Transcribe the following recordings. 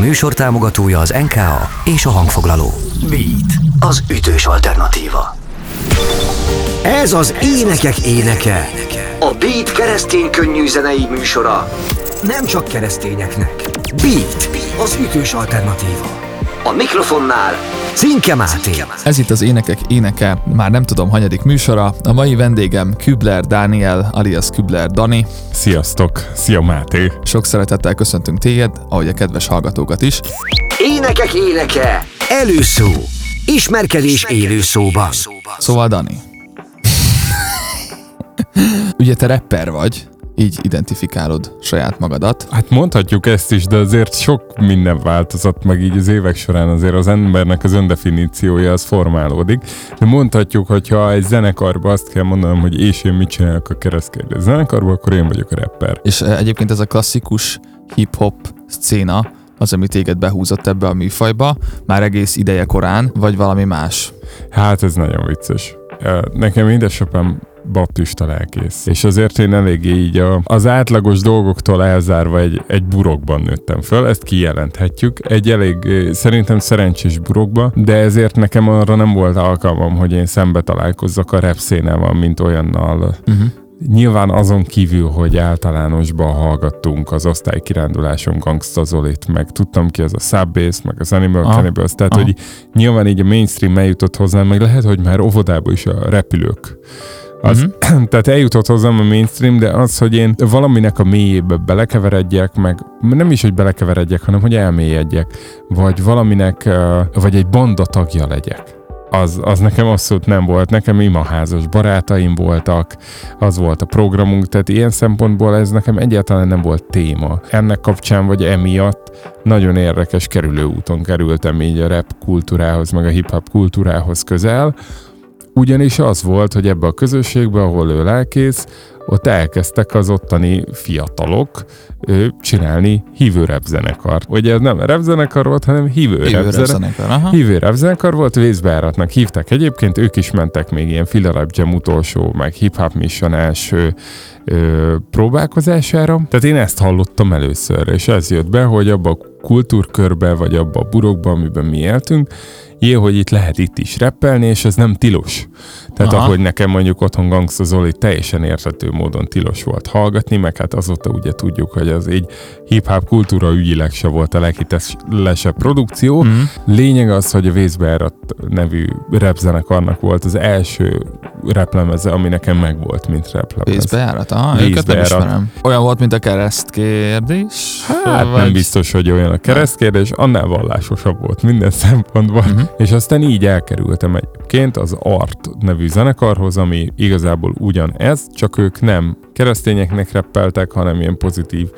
műsor támogatója az NKA és a hangfoglaló. Beat, az ütős alternatíva. Ez az énekek éneke. A Beat keresztény könnyű zenei műsora. Nem csak keresztényeknek. Beat, az ütős alternatíva. A mikrofonnál Cinke Máté. Ez itt az Énekek Éneke, már nem tudom, hanyadik műsora. A mai vendégem Kübler Dániel, alias Kübler Dani. Sziasztok! Szia Máté! Sok szeretettel köszöntünk téged, ahogy a kedves hallgatókat is. Énekek éneke. Előszó. Ismerkedés élő szóban. Szóval Dani. Ugye te rapper vagy, így identifikálod saját magadat. Hát mondhatjuk ezt is, de azért sok minden változott meg így az évek során azért az embernek az öndefiníciója az formálódik. De mondhatjuk, hogyha egy zenekarba azt kell mondanom, hogy és én mit csinálok a keresztkérdés zenekarba, akkor én vagyok a rapper. És eh, egyébként ez a klasszikus hip-hop szcéna, az, ami téged behúzott ebbe a műfajba, már egész ideje korán, vagy valami más? Hát ez nagyon vicces. Nekem édesapám baptista lelkész. És azért én eléggé így a, az átlagos dolgoktól elzárva egy, egy burokban nőttem föl, ezt kijelenthetjük. Egy elég szerintem szerencsés burokba, de ezért nekem arra nem volt alkalmam, hogy én szembe találkozzak a rap szénával, mint olyannal. Uh-huh. Nyilván azon kívül, hogy általánosban hallgattunk az osztálykiránduláson Gangsta Zolit, meg tudtam ki az a Subbase, meg az Animal Aha. Cannibals, tehát Aha. hogy nyilván így a mainstream eljutott hozzám, meg lehet, hogy már óvodában is a repülők az, uh-huh. Tehát eljutott hozzám a mainstream, de az, hogy én valaminek a mélyébe belekeveredjek, meg nem is, hogy belekeveredjek, hanem hogy elmélyedjek, vagy valaminek, vagy egy banda tagja legyek. Az, az nekem abszolút nem volt. Nekem imaházas barátaim voltak, az volt a programunk, tehát ilyen szempontból ez nekem egyáltalán nem volt téma. Ennek kapcsán, vagy emiatt nagyon érdekes kerülőúton kerültem így a rap kultúrához, meg a hip-hop kultúrához közel, ugyanis az volt, hogy ebbe a közösségbe, ahol ő lelkész, ott elkezdtek az ottani fiatalok ő, csinálni hívő repzenekart. Ugye ez nem repzenekar volt, hanem hívő, hívő repzenekar. Hívő repzenekar volt, vészbeáratnak hívták egyébként, ők is mentek még ilyen Fila Jam utolsó, meg Hip Hop Mission első ö, próbálkozására. Tehát én ezt hallottam először, és ez jött be, hogy abba a kultúrkörbe, vagy abba a burokba, amiben mi éltünk, jé, hogy itt lehet itt is reppelni, és ez nem tilos. Tehát Aha. ahogy nekem mondjuk otthon Gangsta Zoli teljesen érthető módon tilos volt hallgatni, meg hát azóta ugye tudjuk, hogy az így hip-hop kultúra ügyileg se volt a leghitelesebb produkció. Mm. Lényeg az, hogy a Vészbeárat nevű repzenekarnak volt az első replemeze, ami nekem megvolt, mint replemez. Vészbeárat? Aha, Vészbeárat. Olyan volt, mint a keresztkérdés? Hát vagy... nem biztos, hogy olyan a keresztkérdés, annál vallásosabb volt minden szempontból. Mm-hmm. És aztán így elkerültem egyébként az Art nevű zenekarhoz, ami igazából ugyanez, csak ők nem keresztényeknek reppeltek, hanem ilyen pozitív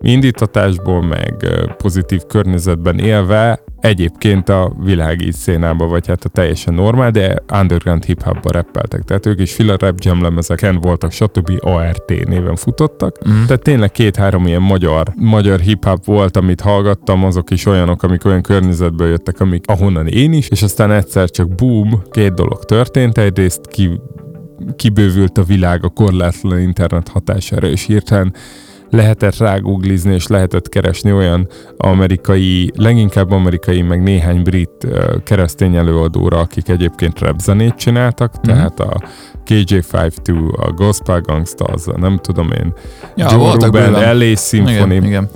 indítatásból, meg pozitív környezetben élve egyébként a világi szénába, vagy hát a teljesen normál, de underground hip-hopba reppeltek. Tehát ők is Fila Rap Jam lemezeken voltak, stb. ART néven futottak. Mm. Tehát tényleg két-három ilyen magyar, magyar hip-hop volt, amit hallgattam, azok is olyanok, amik olyan környezetből jöttek, amik ahonnan én is, és aztán egyszer csak boom, két dolog történt. Egyrészt ki kibővült a világ a korlátlan internet hatására, és hirtelen lehetett rágooglizni, és lehetett keresni olyan amerikai, leginkább amerikai, meg néhány brit keresztény előadóra, akik egyébként rap zenét csináltak, mm-hmm. tehát a KJ52, a Gospel Gangsta, az a nem tudom én, ja, Joe Ruben, LA Symphony. Igen, igen.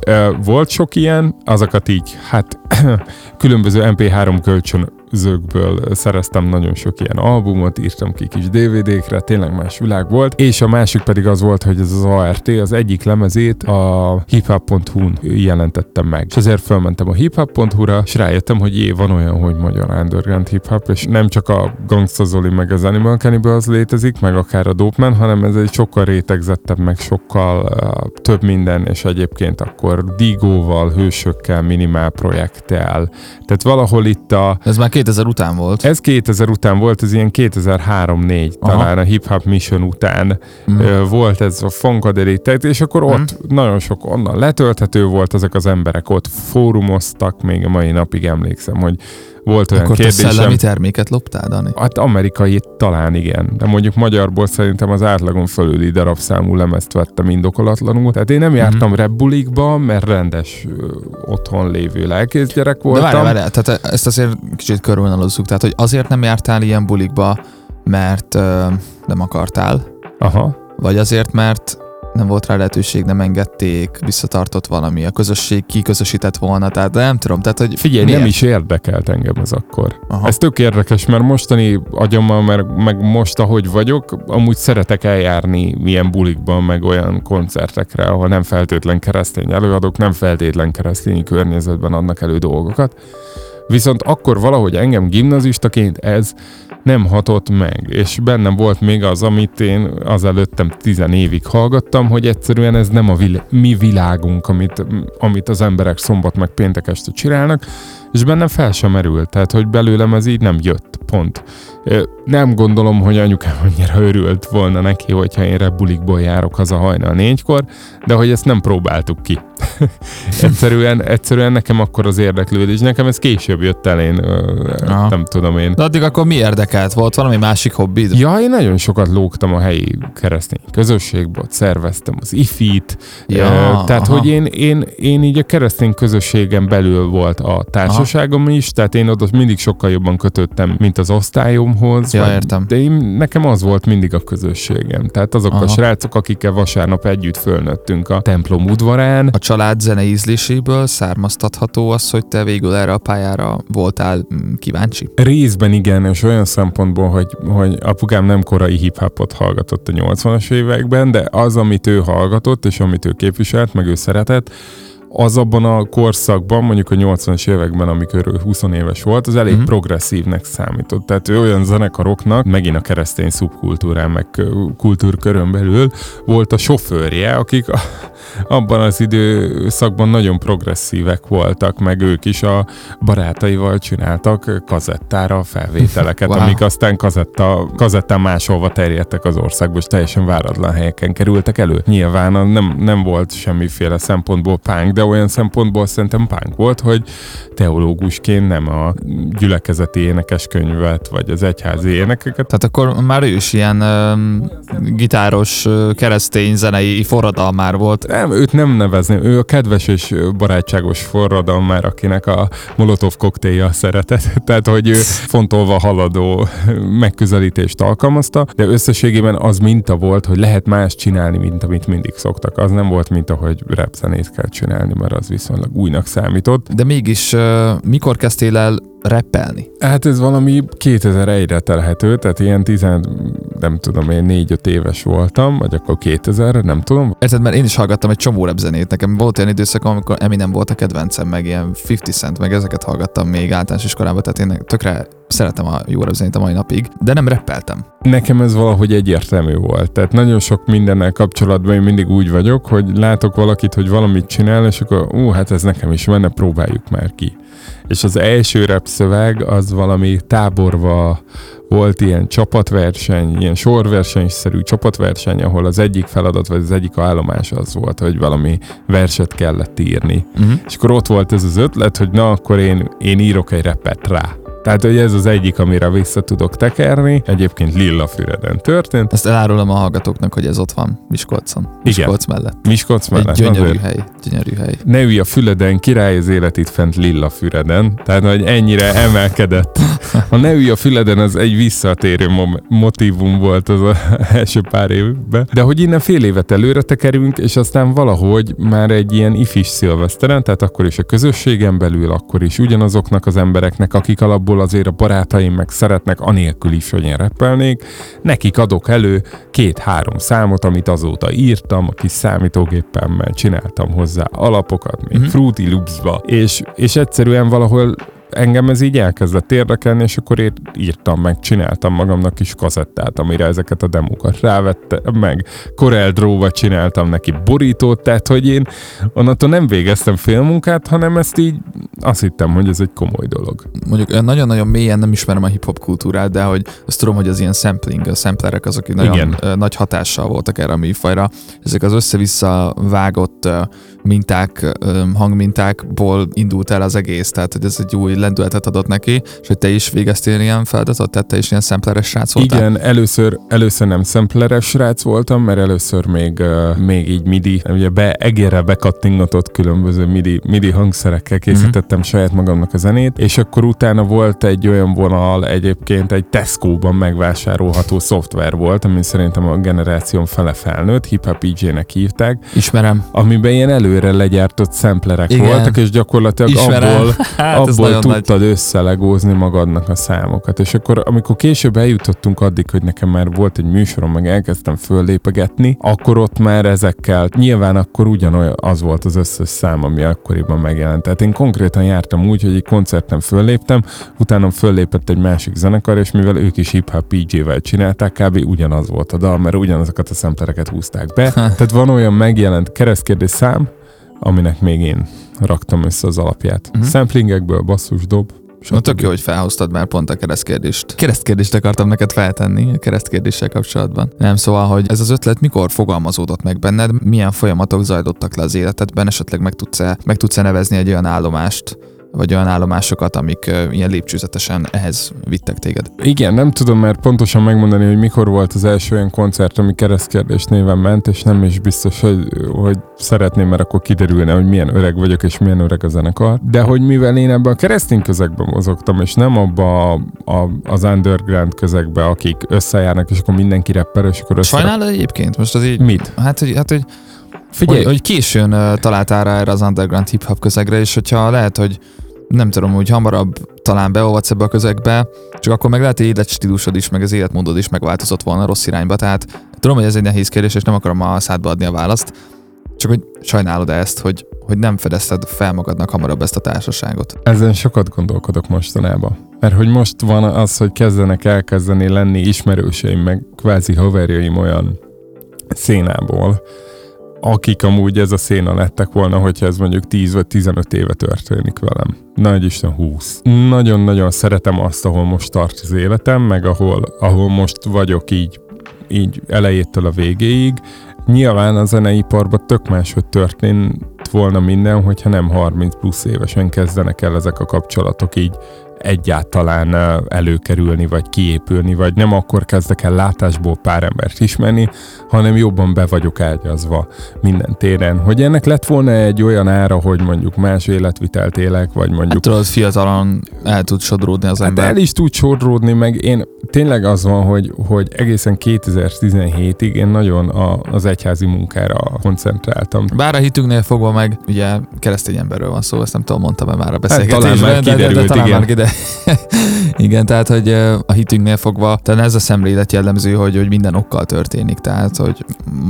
Volt sok ilyen, azokat így, hát különböző MP3 kölcsön zögből szereztem nagyon sok ilyen albumot, írtam ki kis DVD-kre, tényleg más világ volt, és a másik pedig az volt, hogy ez az ART az egyik lemezét a hiphop.hu-n jelentettem meg. És ezért felmentem a hiphop.hu-ra, és rájöttem, hogy jé, van olyan, hogy magyar underground hiphop, és nem csak a Gangsta Zoli meg az Animal Cannibals létezik, meg akár a Dope Man, hanem ez egy sokkal rétegzettebb, meg sokkal uh, több minden, és egyébként akkor Digóval, hősökkel, minimál projekttel. Tehát valahol itt a... Ez már 2000 után volt. Ez 2000 után volt, ez ilyen 2003-4 talán a Hip Hop Mission után mm. volt ez a Funkadelitet, és akkor ott mm. nagyon sok onnan letölthető volt, ezek az emberek ott fórumoztak, még a mai napig emlékszem, hogy volt olyan Akkor kérdésem. szellemi terméket loptál, Dani? Hát amerikai talán igen, de mondjuk magyarból szerintem az átlagon fölüli darabszámú lemezt vettem indokolatlanul. Tehát én nem jártam Mhm. rebulikba, mert rendes ö, otthon lévő lelkész gyerek De voltam. várjál, várjál, tehát ezt azért kicsit körvonalazzuk. Tehát, hogy azért nem jártál ilyen bulikba, mert ö, nem akartál, Aha. vagy azért, mert nem volt rá lehetőség, nem engedték, visszatartott valami, a közösség kiközösített volna, tehát nem tudom, tehát hogy Figyelj, nem is érdekelt engem ez akkor. Aha. Ez tök érdekes, mert mostani agyammal, meg, meg most, ahogy vagyok, amúgy szeretek eljárni ilyen bulikban, meg olyan koncertekre, ahol nem feltétlen keresztény előadók, nem feltétlen keresztény környezetben adnak elő dolgokat. Viszont akkor valahogy engem gimnazistaként ez nem hatott meg, és bennem volt még az, amit én az előttem tizen évig hallgattam, hogy egyszerűen ez nem a vil- mi világunk, amit, amit az emberek szombat meg péntek este csinálnak, és bennem fel sem merült, tehát hogy belőlem ez így nem jött, pont. Nem gondolom, hogy anyukám annyira örült volna neki, hogyha én rebulikból járok haza hajnal négykor, de hogy ezt nem próbáltuk ki. egyszerűen, egyszerűen nekem akkor az érdeklődés, nekem ez később jött el, én Aha. nem tudom én. De addig akkor mi érdekelt? Volt valami másik hobbid? Ja, én nagyon sokat lógtam a helyi keresztény közösségbe, ott szerveztem az ifit, Ja, tehát, aha. hogy én, én, én így a keresztény közösségen belül volt a társaságom is, tehát én oda mindig sokkal jobban kötöttem, mint az osztályomhoz. Ja, vagy- értem. De én, nekem az volt mindig a közösségem. Tehát azok Aha. a srácok, akikkel vasárnap együtt fölnőttünk a templom udvarán, A család zene ízléséből származtatható az, hogy te végül erre a pályára voltál mm, kíváncsi? Részben igen, és olyan szempontból, hogy, hogy apukám nem korai hip-hopot hallgatott a 80-as években, de az, amit ő hallgatott, és amit ő képviselt, meg ő szeretett, az abban a korszakban, mondjuk a 80-as években, amikor ő 20 éves volt, az elég Mhm. mm. progresszívnek számított. Tehát ő olyan zenekaroknak, megint a keresztény szubkultúrán, meg kultúrkörön belül volt a sofőrje, akik a, abban az időszakban nagyon progresszívek voltak, meg ők is a barátaival csináltak kazettára felvételeket, Wow. amik aztán kazetta, kazettán máshova terjedtek az országba, és teljesen váratlan helyeken kerültek elő. Nyilván nem, nem volt semmiféle szempontból pánk, de olyan szempontból szerintem pánk volt, hogy teológusként nem a gyülekezeti énekeskönyvet, vagy az egyházi énekeket Tehát akkor már ő is ilyen um, gitáros, ö, keresztény zenei forradalmár volt. Nem, őt nem nevezném. Ő a kedves és barátságos forradalmár, akinek a Molotov koktélja szeretett. Tehát, hogy ő fontolva haladó megközelítést alkalmazta, de összességében az minta volt, hogy lehet más csinálni, mint amit mindig szoktak. Az nem volt minta, hogy rap zenét kell csinálni, mert az viszonylag újnak számított. De mégis mikor kezdtél el rappelni? Hát ez valami 2001-re telhető, tehát ilyen 10, nem tudom, én 4-5 éves voltam, vagy akkor 2000-re, nem tudom. Érted, mert én is hallgattam egy csomó rap zenét. Nekem volt olyan időszak, amikor Eminem volt a kedvencem, meg ilyen 50 Cent, meg ezeket hallgattam még általános iskolában, tehát én tökre szeretem a jó rap zenét a mai napig, de nem rappeltem. Nekem ez valahogy egyértelmű volt. Tehát nagyon sok mindennel kapcsolatban én mindig úgy vagyok, hogy látok valakit, hogy valamit csinál, és akkor ú, hát ez nekem is menne, próbáljuk már ki. És az első rap szöveg az valami táborba volt ilyen csapatverseny, ilyen sorversenyszerű csapatverseny, ahol az egyik feladat, vagy az egyik állomás az volt, hogy valami verset kellett írni. Uh-huh. És akkor ott volt ez az ötlet, hogy na, akkor én, én írok egy repet rá. Tehát, hogy ez az egyik, amire vissza tudok tekerni. Egyébként Lilla Füreden történt. Ezt elárulom a hallgatóknak, hogy ez ott van Miskolcon. Miskolc mellett. Miskolc mellett. Egy gyönyörű azért. hely. Gyönyörű hely. Ne ülj a Füleden, király az élet itt fent Lilla Füreden. Tehát, hogy ennyire emelkedett. A ne ülj a Füleden az egy visszatérő motivum volt az a első pár évben. De hogy innen fél évet előre tekerünk, és aztán valahogy már egy ilyen ifis szilveszteren, tehát akkor is a közösségen belül, akkor is ugyanazoknak az embereknek, akik alapból azért a barátaim meg szeretnek, anélkül is, hogy én rappelnék, nekik adok elő két-három számot, amit azóta írtam, a kis számítógépemmel csináltam hozzá alapokat, még Mhm. mm-hmm. Fruity Loops-ba, és, és egyszerűen valahol engem ez így elkezdett érdekelni, és akkor én írtam meg, csináltam magamnak kis kazettát, amire ezeket a demókat rávettem meg. Corel Draw-ba csináltam neki borítót, tehát hogy én onnantól nem végeztem félmunkát, hanem ezt így azt hittem, hogy ez egy komoly dolog. Mondjuk nagyon-nagyon mélyen nem ismerem a hip-hop kultúrát, de hogy azt tudom, hogy az ilyen sampling, a samplerek azok akik nagyon Igen. nagy hatással voltak erre a műfajra. Ezek az össze-vissza vágott minták, hangmintákból indult el az egész, tehát hogy ez egy új lendületet adott neki, és hogy te is végeztél ilyen feladatot, tehát te is ilyen sampleres srác voltál? Igen, először, először nem szempleres srác voltam, mert először még, még így midi, ugye be, egérre bekattingatott különböző midi, midi hangszerekkel készítettem Mhm. saját magamnak a zenét, és akkor utána volt egy olyan vonal egyébként egy Tesco-ban megvásárolható szoftver volt, ami szerintem a generáción fele felnőtt, hip-hop EJ-nek hívták, Ismerem. amiben ilyen előre legyártott szemplerek Igen. voltak, és gyakorlatilag Ismerem. abból Hát abból nagyon nagy. tudtad összelegózni magadnak a számokat. És akkor, amikor később eljutottunk addig, hogy nekem már volt egy műsorom, meg elkezdtem föllépegetni, akkor ott már ezekkel, nyilván akkor ugyanolyan az volt az összes szám, ami akkoriban megjelent. Tehát én konkrétan jártam úgy, hogy egy koncerten fölléptem, utána föllépett egy másik zenekar, és mivel ők is hip-hop PJ-vel csinálták, kb. ugyanaz volt a dal, mert ugyanazokat a szemplereket húzták be. Tehát van olyan megjelent keresztkérdés szám, aminek még én raktam össze az alapját. Mhm. Uh-huh. Samplingekből, basszus, dob. Na, tök jó, hogy felhoztad már pont a keresztkérdést. Keresztkérdést akartam neked feltenni a keresztkérdéssel kapcsolatban. Nem, szóval, hogy ez az ötlet mikor fogalmazódott meg benned, milyen folyamatok zajlottak le az életedben, esetleg meg tudsz-e, meg tudsz-e nevezni egy olyan állomást, vagy olyan állomásokat, amik ilyen lépcsőzetesen ehhez vittek téged. Igen, nem tudom már pontosan megmondani, hogy mikor volt az első olyan koncert, ami keresztkérdés néven ment, és nem is biztos, hogy, hogy szeretném, mert akkor kiderülne, hogy milyen öreg vagyok, és milyen öreg a zenekar. De hogy mivel én ebben a keresztény közegben mozogtam, és nem abba a, a, az underground közegbe, akik összejárnak, és akkor mindenki rapper, és akkor össze... Sajnálod egyébként? Most az így... Mit? Hát, hogy, hát, hogy Figyelj, Hogy, hogy későn uh, találtál rá erre az underground hip-hop közegre, és hogyha lehet, hogy nem tudom, hogy hamarabb talán beolvadsz ebbe a közegbe, csak akkor meg lehet, hogy életstílusod is, meg az életmódod is megváltozott volna rossz irányba. Tehát tudom, hogy ez egy nehéz kérdés, és nem akarom a szádba adni a választ, csak hogy sajnálod ezt, hogy, hogy nem fedezted fel magadnak hamarabb ezt a társaságot. Ezen sokat gondolkodok mostanában. Mert hogy most van az, hogy kezdenek elkezdeni lenni ismerőseim, meg kvázi haverjaim olyan szénából, akik amúgy ez a széna lettek volna, hogyha ez mondjuk 10 vagy 15 éve történik velem. Nagy Isten 20. Nagyon-nagyon szeretem azt, ahol most tart az életem, meg ahol, ahol most vagyok így, így elejétől a végéig. Nyilván a zeneiparban tök máshogy történt volna minden, hogyha nem 30 plusz évesen kezdenek el ezek a kapcsolatok így egyáltalán előkerülni, vagy kiépülni, vagy nem akkor kezdek el látásból pár embert ismerni, hanem jobban be vagyok ágyazva minden téren. Hogy ennek lett volna egy olyan ára, hogy mondjuk más életvitelt élek, vagy mondjuk Hát tudod, fiatalon el tud sodródni az Hát ember. el is tud sodródni, meg én tényleg az van, hogy, hogy egészen 2017-ig én nagyon a, az egyházi munkára koncentráltam. Bár a hitünknél fogva meg, ugye keresztény emberről van szó, ezt nem tudom, mondtam-e már a beszélgetésben. Hát talán már de, de, de, kiderült, talán igen. Már. igen, tehát, hogy a hitünknél fogva, talán ez a szemlélet jellemző, hogy, hogy minden okkal történik. Tehát, hogy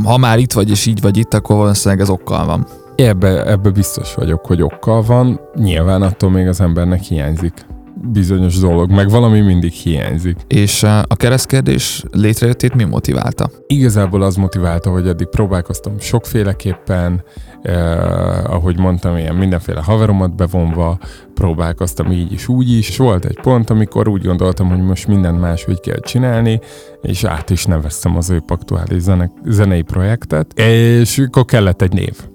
ha már itt vagy és így vagy itt, akkor valószínűleg ez okkal van. Ebbe, ebbe biztos vagyok, hogy okkal van. Nyilván attól még az embernek hiányzik bizonyos dolog, meg valami mindig hiányzik. És ö, a keresztkérdés létrejöttét mi motiválta? Igazából az motiválta, hogy eddig próbálkoztam sokféleképpen, eh, ahogy mondtam, ilyen mindenféle haveromat bevonva, próbálkoztam így is, úgy is. Volt egy pont, amikor úgy gondoltam, hogy most mindent máshogy kell csinálni, és át is neveztem az ők aktuális zene, zenei projektet, és akkor kellett egy név.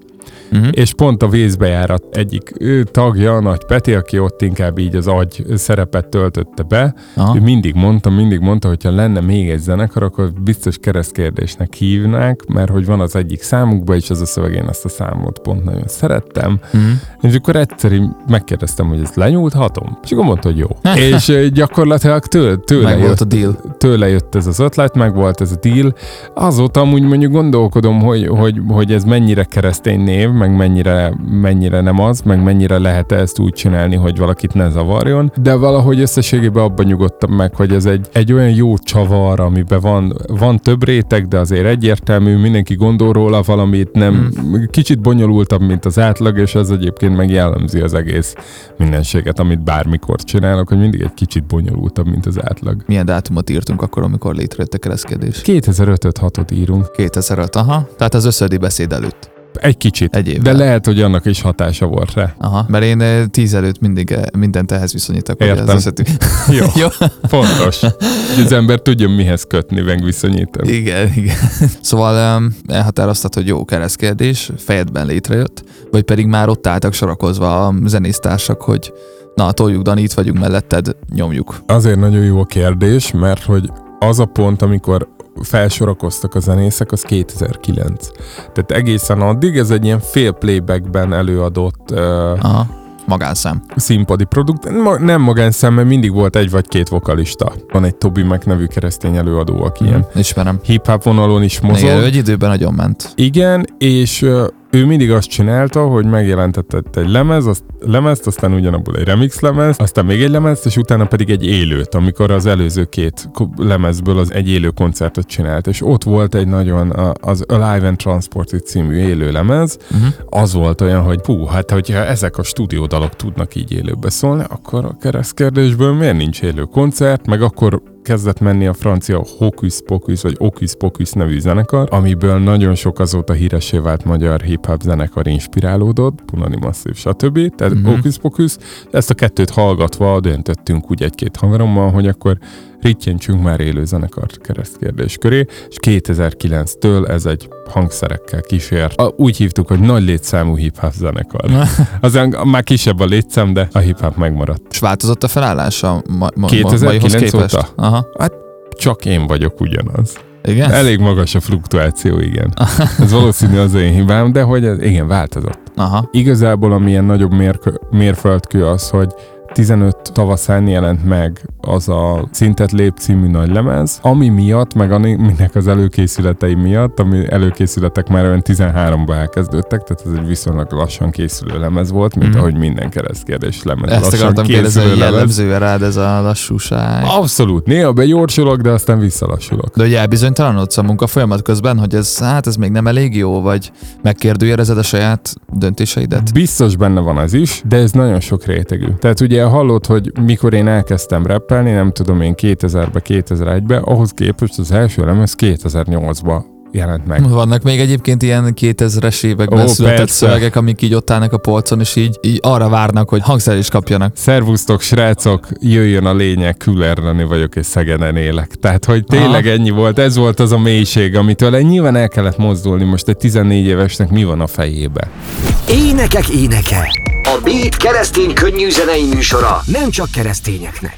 Uh-huh. És pont a vészbejárat egyik ő tagja, Nagy Peti, aki ott inkább így az agy szerepet töltötte be, Aha. ő mindig mondta, mindig mondta, hogyha lenne még egy zenekar, akkor biztos keresztkérdésnek hívnák, mert hogy van az egyik számukban, és az a szöveg, én ezt a számot pont nagyon szerettem. Uh-huh. És akkor egyszer így megkérdeztem, hogy ezt lenyúlthatom, és akkor mondta, hogy jó. és gyakorlatilag tőle, tőle, Meg volt jött, a deal. tőle jött ez az ötlet, meg volt ez a deal. Azóta amúgy mondjuk gondolkodom, hogy, hogy, hogy ez mennyire keresztény név, meg mennyire, mennyire nem az, meg mennyire lehet ezt úgy csinálni, hogy valakit ne zavarjon, de valahogy összességében abban nyugodtam meg, hogy ez egy, egy olyan jó csavar, amiben van, van több réteg, de azért egyértelmű, mindenki gondol róla valamit, nem kicsit bonyolultabb, mint az átlag, és ez egyébként meg jellemzi az egész mindenséget, amit bármikor csinálok, hogy mindig egy kicsit bonyolultabb, mint az átlag. Milyen dátumot írtunk akkor, amikor létrejött a keresztkérdés? 2005-6-ot írunk. 2005, aha. Tehát az összödi beszéd előtt. Egy kicsit. Egy évvel. De lehet, hogy annak is hatása volt rá. Aha, mert én eh, tíz előtt mindig eh, mindent ehhez viszonyítok. hogy Értem. Esetű. Jó, Jó. fontos. Hogy az ember tudjon mihez kötni, meg viszonyítani. Igen, igen. Szóval um, elhatároztad, hogy jó keresztkérdés, fejedben létrejött, vagy pedig már ott álltak sorakozva a zenésztársak, hogy na, toljuk Dani, itt vagyunk melletted, nyomjuk. Azért nagyon jó a kérdés, mert hogy az a pont, amikor felsorakoztak a zenészek, az 2009. Tehát egészen addig ez egy ilyen fél playbackben előadott uh, Aha, magánszám. színpadi produkt. Ma, nem magánszám, mert mindig volt egy vagy két vokalista. Van egy Tobi Mac nevű keresztény előadó, aki ilyen Ismerem. hip-hop vonalon is mozog. Igen, egy időben nagyon ment. Igen, és ö, ő mindig azt csinálta, hogy megjelentetett egy lemez, azt, lemezt, aztán ugyanabból egy remix lemez, aztán még egy lemezt, és utána pedig egy élőt, amikor az előző két lemezből az egy élő koncertet csinált. És ott volt egy nagyon, az Alive and Transported című élő lemez, Uh-huh. az volt olyan, hogy hú, hát hogyha ezek a stúdiódalok tudnak így élőbe szólni, akkor a keresztkérdésből miért nincs élő koncert, meg akkor kezdett menni a francia Hocus Pocus, vagy Ocus Pocus nevű zenekar, amiből nagyon sok azóta híresé vált magyar hip-hop zenekar inspirálódott, Punani Massive, stb. Tehát Mhm. uh-huh. Hocus Pocus, ezt a kettőt hallgatva döntöttünk úgy egy-két haverommal, hogy akkor rittyentsünk már élő zenekart keresztkérdés köré, és 2009-től ez egy hangszerekkel kísért. A, úgy hívtuk, hogy nagy létszámú hip-hop zenekar. Azon már kisebb a létszám, de a hip-hop megmaradt. És változott a felállása ma, ma, 2009 maihoz képest? óta? Aha. Csak én vagyok ugyanaz. Igen? Elég magas a fluktuáció, igen. Ez valószínű az én hibám, de hogy ez, igen, változott. Aha. Igazából ami ilyen nagyobb mérkö, mérföldkő az, hogy 15 tavaszán jelent meg az a Szintet lép című nagy lemez, ami miatt, meg aminek az előkészületei miatt, ami előkészületek már olyan 13-ban elkezdődtek, tehát ez egy viszonylag lassan készülő lemez volt, mint Mhm. ahogy minden keresztkérdés lemez. Ezt lassan akartam kérdezni, hogy készülő lemez. jellemző rád ez a lassúság. Abszolút, néha begyorsulok, de aztán visszalassulok. De hogy elbizonytalanodsz a munka folyamat közben, hogy ez, hát ez még nem elég jó, vagy megkérdőjelezed a saját döntéseidet? Biztos benne van az is, de ez nagyon sok rétegű. Tehát ugye hallod, hogy mikor én elkezdtem rappelni, nem tudom én 2000-be, 2001-be, ahhoz képest az első lemez 2008-ba jelent meg. Vannak még egyébként ilyen 2000-es években Ó, született persze. szövegek, amik így ott állnak a polcon, és így, így arra várnak, hogy hangszer is kapjanak. Szervusztok, srácok, jöjjön a lényeg, Küllernani vagyok, és Szegeden élek. Tehát, hogy tényleg Aha. ennyi volt, ez volt az a mélység, amitől nyilván el kellett mozdulni. Most egy 14 évesnek mi van a fejébe? Énekek éneke. A Beat keresztény könnyű zenei műsora nem csak keresztényeknek.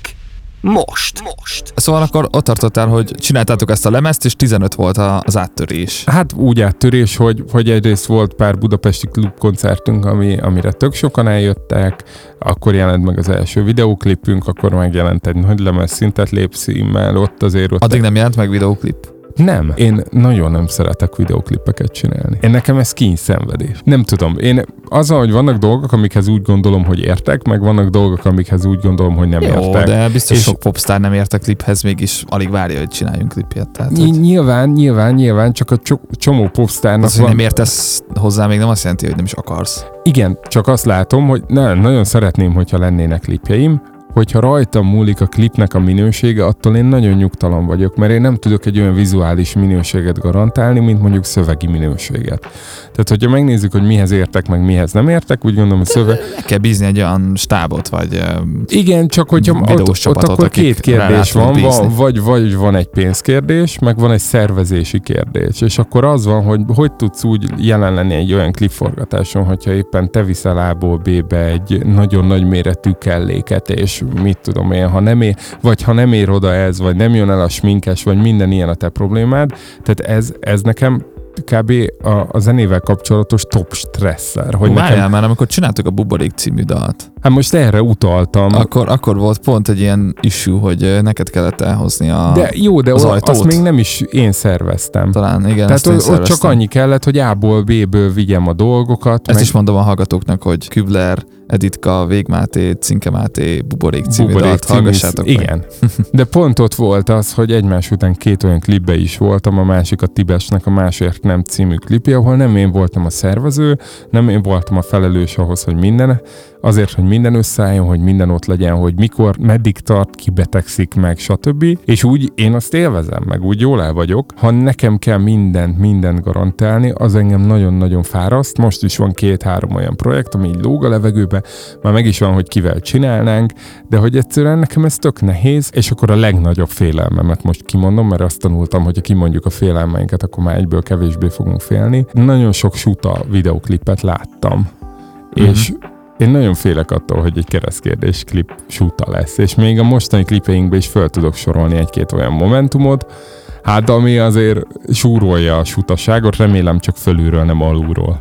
Most. Most. Szóval akkor ott tartottál, hogy csináltátok ezt a lemezt, és 15 volt a- az áttörés. Hát úgy áttörés, hogy, hogy egyrészt volt pár budapesti klubkoncertünk, ami, amire tök sokan eljöttek, akkor jelent meg az első videóklipünk, akkor megjelent egy nagy lemez szintet lépszímmel, ott azért ott Addig nem jelent meg videóklip. Nem. Én nagyon nem szeretek videoklipeket csinálni. Én nekem ez kényszenvedés. Nem tudom. Én az, hogy vannak dolgok, amikhez úgy gondolom, hogy értek, meg vannak dolgok, amikhez úgy gondolom, hogy nem Jó, értek. de biztos És- sok popstar nem ért a kliphez, mégis alig várja, hogy csináljunk klipjet. Tehát, hogy nyilván, nyilván, nyilván, csak a cso- csomó popstárnak az, hogy van. nem értesz hozzá, még nem azt jelenti, hogy nem is akarsz. Igen, csak azt látom, hogy ne, nagyon szeretném, hogyha lennének klipjeim, hogyha rajtam múlik a klipnek a minősége, attól én nagyon nyugtalan vagyok, mert én nem tudok egy olyan vizuális minőséget garantálni, mint mondjuk szövegi minőséget. Tehát, hogyha megnézzük, hogy mihez értek, meg mihez nem értek, úgy gondolom, hogy szöveg... Meg kell bízni egy olyan stábot, vagy Igen, csak hogyha ott, ott csapatot, akkor két kérdés van, van vagy, vagy van egy pénzkérdés, meg van egy szervezési kérdés, és akkor az van, hogy hogy tudsz úgy jelen lenni egy olyan klipforgatáson, hogyha éppen te viszel A-ból B-be egy nagyon nagy méretű kelléket, és mit tudom én, ha nem ér, vagy ha nem ér oda ez, vagy nem jön el a sminkes, vagy minden ilyen a te problémád, tehát ez, ez nekem kb. A, a zenével kapcsolatos top stresszer, hogy Várjál nekem, már, amikor csináltuk a Buborék című dalt, hát most erre utaltam, akkor, akkor volt pont egy ilyen issue, hogy neked kellett elhozni a... de jó, de az o- azt még nem is én szerveztem. Talán, igen, Tehát ott, ott csak annyi kellett, hogy A-ból B-ből vigyem a dolgokat. Ezt is mondom a hallgatóknak, hogy Kübler Editka, Végmáté, Cinke Máté, Buborék című Buborék dalt című- hallgassátok meg. Igen. De pont ott volt az, hogy egymás után két olyan klipbe is voltam, a másik a Tibesnek a Másért nem című klipje, ahol nem én voltam a szervező, nem én voltam a felelős ahhoz, hogy minden, azért, hogy minden összeálljon, hogy minden ott legyen, hogy mikor, meddig tart, ki betegszik meg, stb. És úgy én azt élvezem, meg úgy jól el vagyok. Ha nekem kell mindent, mindent garantálni, az engem nagyon-nagyon fáraszt. Most is van két-három olyan projekt, ami így lóg a levegőbe, már meg is van, hogy kivel csinálnánk, de hogy egyszerűen nekem ez tök nehéz, és akkor a legnagyobb félelmemet most kimondom, mert azt tanultam, hogy ha kimondjuk a félelmeinket, akkor már egyből kevésbé fogunk félni. Nagyon sok suta videoklipet láttam, és én nagyon félek attól, hogy egy keresztkérdés klip suta lesz, és még a mostani klipeinkben is föl tudok sorolni egy-két olyan momentumot, hát ami azért súrolja a sutaságot, remélem csak fölülről, nem alulról.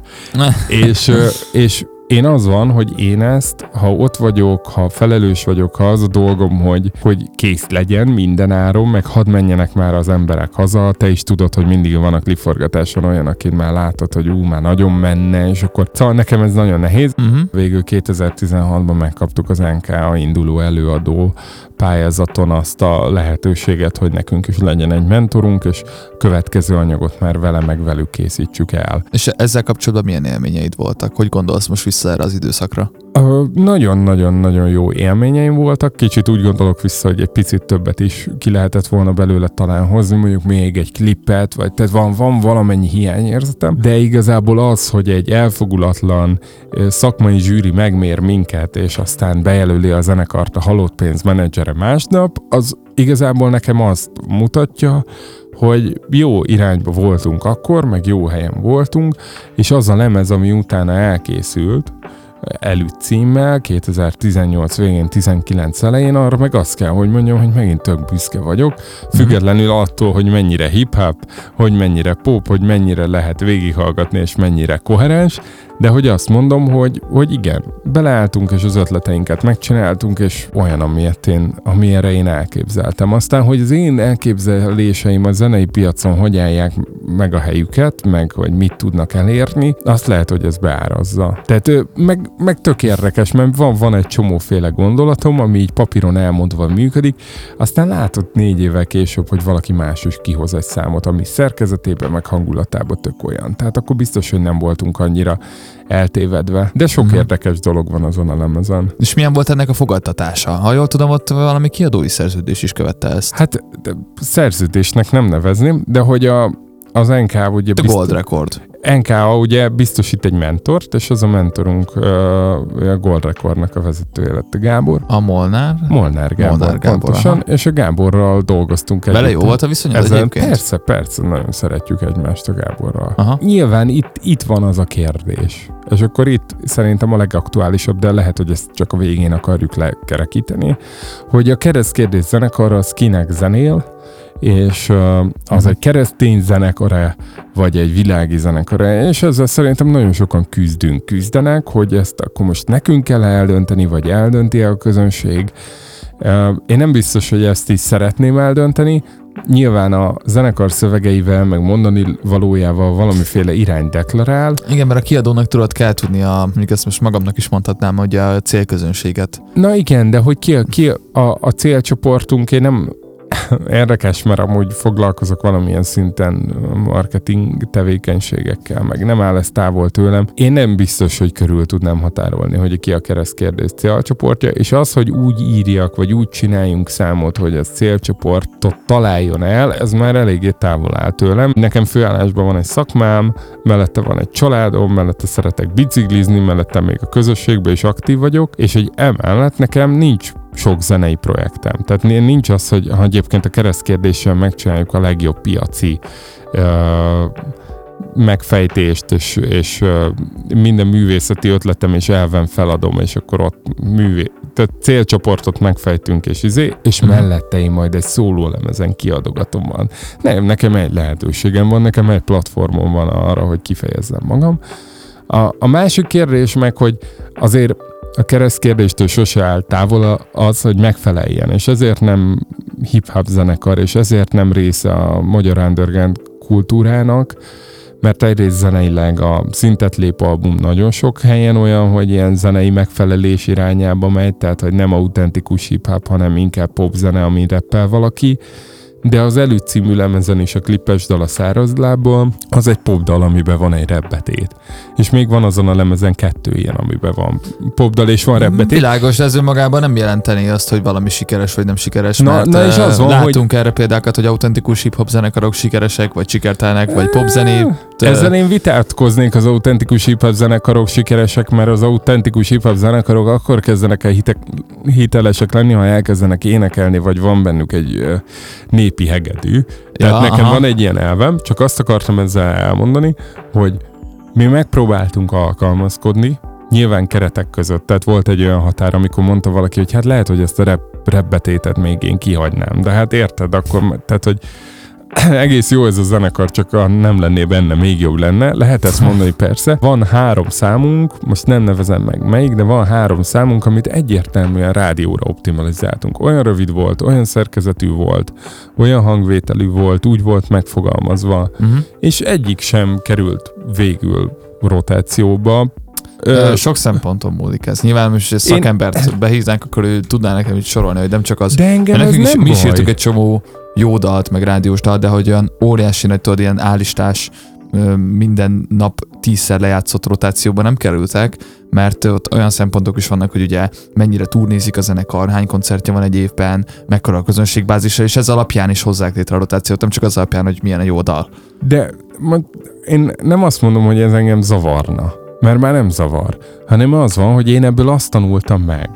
és, és én az van, hogy én ezt, ha ott vagyok, ha felelős vagyok, ha az a dolgom, hogy, hogy kész legyen minden áron, meg hadd menjenek már az emberek haza, te is tudod, hogy mindig van a klipforgatáson olyan, akit már látod, hogy ú, már nagyon menne, és akkor szóval nekem ez nagyon nehéz. Uh-huh. Végül 2016-ban megkaptuk az NKA induló előadó pályázaton azt a lehetőséget, hogy nekünk is legyen egy mentorunk, és következő anyagot már vele meg velük készítsük el. És ezzel kapcsolatban milyen élményeid voltak? Hogy gondolsz most vissza erre az időszakra? Nagyon-nagyon-nagyon jó élményeim voltak, kicsit úgy gondolok vissza, hogy egy picit többet is ki lehetett volna belőle talán hozni, mondjuk még egy klippet, vagy tehát van, van valamennyi hiányérzetem, de igazából az, hogy egy elfogulatlan szakmai zsűri megmér minket, és aztán bejelöli a zenekart a halott pénz menedzsere másnap, az igazából nekem azt mutatja, hogy jó irányba voltunk akkor, meg jó helyen voltunk, és az a lemez, ami utána elkészült, előtt címmel, 2018 végén, 19 elején, arra meg azt kell, hogy mondjam, hogy megint tök büszke vagyok, függetlenül attól, hogy mennyire hip-hop, hogy mennyire pop, hogy mennyire lehet végighallgatni, és mennyire koherens, de hogy azt mondom, hogy, hogy igen, beleálltunk, és az ötleteinket megcsináltunk, és olyan, amilyet én, amilyenre én elképzeltem. Aztán, hogy az én elképzeléseim a zenei piacon hogy állják meg a helyüket, meg hogy mit tudnak elérni, azt lehet, hogy ez beárazza. Tehát meg, meg tök érdekes, mert van, van egy csomóféle gondolatom, ami így papíron elmondva működik, aztán látod négy évvel később, hogy valaki más is kihoz egy számot, ami szerkezetében, meg hangulatában tök olyan. Tehát akkor biztos, hogy nem voltunk annyira eltévedve. De sok Mhm. érdekes dolog van azon a lemezen. És milyen volt ennek a fogadtatása? Ha jól tudom, ott valami kiadói szerződés is követte ezt. Hát de szerződésnek nem nevezném, de hogy a, az NK ugye The bizt- Gold Record. NKA ugye biztosít egy mentort, és az a mentorunk a Gold Recordnak a vezetője lett a Gábor. A Molnár. Molnár Gábor, Molnár Gábor, pontosan, aha. és a Gáborral dolgoztunk Vele együtt. jó volt a viszonyod Ezen, egyébként? persze, persze, nagyon szeretjük egymást a Gáborral. Aha. Nyilván itt, itt van az a kérdés. És akkor itt szerintem a legaktuálisabb, de lehet, hogy ezt csak a végén akarjuk lekerekíteni, hogy a keresztkérdés zenekar az kinek zenél, és az egy keresztény zenekar vagy egy világi zenekar és ezzel szerintem nagyon sokan küzdünk, küzdenek, hogy ezt akkor most nekünk kell eldönteni, vagy eldönti a közönség. Én nem biztos, hogy ezt is szeretném eldönteni, Nyilván a zenekar szövegeivel, meg mondani valójával valamiféle irány deklarál. Igen, mert a kiadónak tudod kell tudni, a, mondjuk ezt most magamnak is mondhatnám, hogy a célközönséget. Na igen, de hogy ki, a- ki a, a célcsoportunk, én nem érdekes, mert amúgy foglalkozok valamilyen szinten marketing tevékenységekkel, meg nem áll ez távol tőlem. Én nem biztos, hogy körül tudnám határolni, hogy ki a keresztkérdés célcsoportja, és az, hogy úgy írjak, vagy úgy csináljunk számot, hogy ez célcsoportot találjon el, ez már eléggé távol áll tőlem. Nekem főállásban van egy szakmám, mellette van egy családom, mellette szeretek biciklizni, mellette még a közösségben is aktív vagyok, és egy emellett nekem nincs sok zenei projektem. Tehát nincs az, hogy ha egyébként a keresztkérdéssel megcsináljuk a legjobb piaci ö, megfejtést, és, és minden művészeti ötletem és elven feladom, és akkor ott művé, tehát célcsoportot megfejtünk, és izé, és Mhm. mellette én majd egy szólólemezen kiadogatom van. Nem, nekem egy lehetőségem van, nekem egy platformom van arra, hogy kifejezzem magam. A, a másik kérdés meg, hogy azért a keresztkérdéstől sose áll távol az, hogy megfeleljen, és ezért nem hip-hop zenekar, és ezért nem része a magyar underground kultúrának, mert egyrészt zeneileg a szintet lép album nagyon sok helyen olyan, hogy ilyen zenei megfelelés irányába megy, tehát hogy nem autentikus hip-hop, hanem inkább popzene, ami reppel valaki, de az Előtt című lemezen is a klippes dal a szárazlából, az egy popdal, amiben van egy rebbetét. És még van azon a lemezen kettő ilyen, amiben van popdal és van rebbetét. Világos, ez önmagában nem jelenteni azt, hogy valami sikeres vagy nem sikeres, Na- mert na és az van, látunk erre példákat, hogy autentikus hip-hop zenekarok sikeresek, vagy sikertelnek, vagy popzenét. Ezzel én vitátkoznék az autentikus hip-hop zenekarok sikeresek, mert az autentikus hip-hop zenekarok akkor kezdenek el hite- hitelesek lenni, ha elkezdenek énekelni, vagy van bennük egy ö, népi hegedű. Tehát Ja, nekem aha. van egy ilyen elvem, csak azt akartam ezzel elmondani, hogy mi megpróbáltunk alkalmazkodni, nyilván keretek között. Tehát volt egy olyan határ, amikor mondta valaki, hogy hát lehet, hogy ezt a rep, repbetétet még én kihagynám. De hát érted, akkor, tehát, hogy egész jó ez a zenekar, csak ha nem lenné benne, még jobb lenne. Lehet ezt mondani persze. Van három számunk, most nem nevezem meg melyik, de van három számunk, amit egyértelműen rádióra optimalizáltunk. Olyan rövid volt, olyan szerkezetű volt, olyan hangvételű volt, úgy volt megfogalmazva, Uh-huh. és egyik sem került végül rotációba. Ö, sok szemponton múlik ez. Nyilván most, hogy szakembert behíznánk, akkor ő tudná nekem így sorolni, hogy nem csak az. de engem ez nekünk is, nem mi is írtuk egy csomó jó dalt, meg rádiós dalt, de hogy olyan óriási nagy, tudod, ilyen állistás minden nap tízszer lejátszott rotációba nem kerültek, mert ott olyan szempontok is vannak, hogy ugye mennyire turnézik a zenekar, hány koncertje van egy évben, mekkora a közönségbázisa, és ez alapján is hozzák létre a rotációt, nem csak az alapján, hogy milyen a jó dal. De én nem azt mondom, hogy ez engem zavarna, mert már nem zavar, hanem az van, hogy én ebből azt tanultam meg,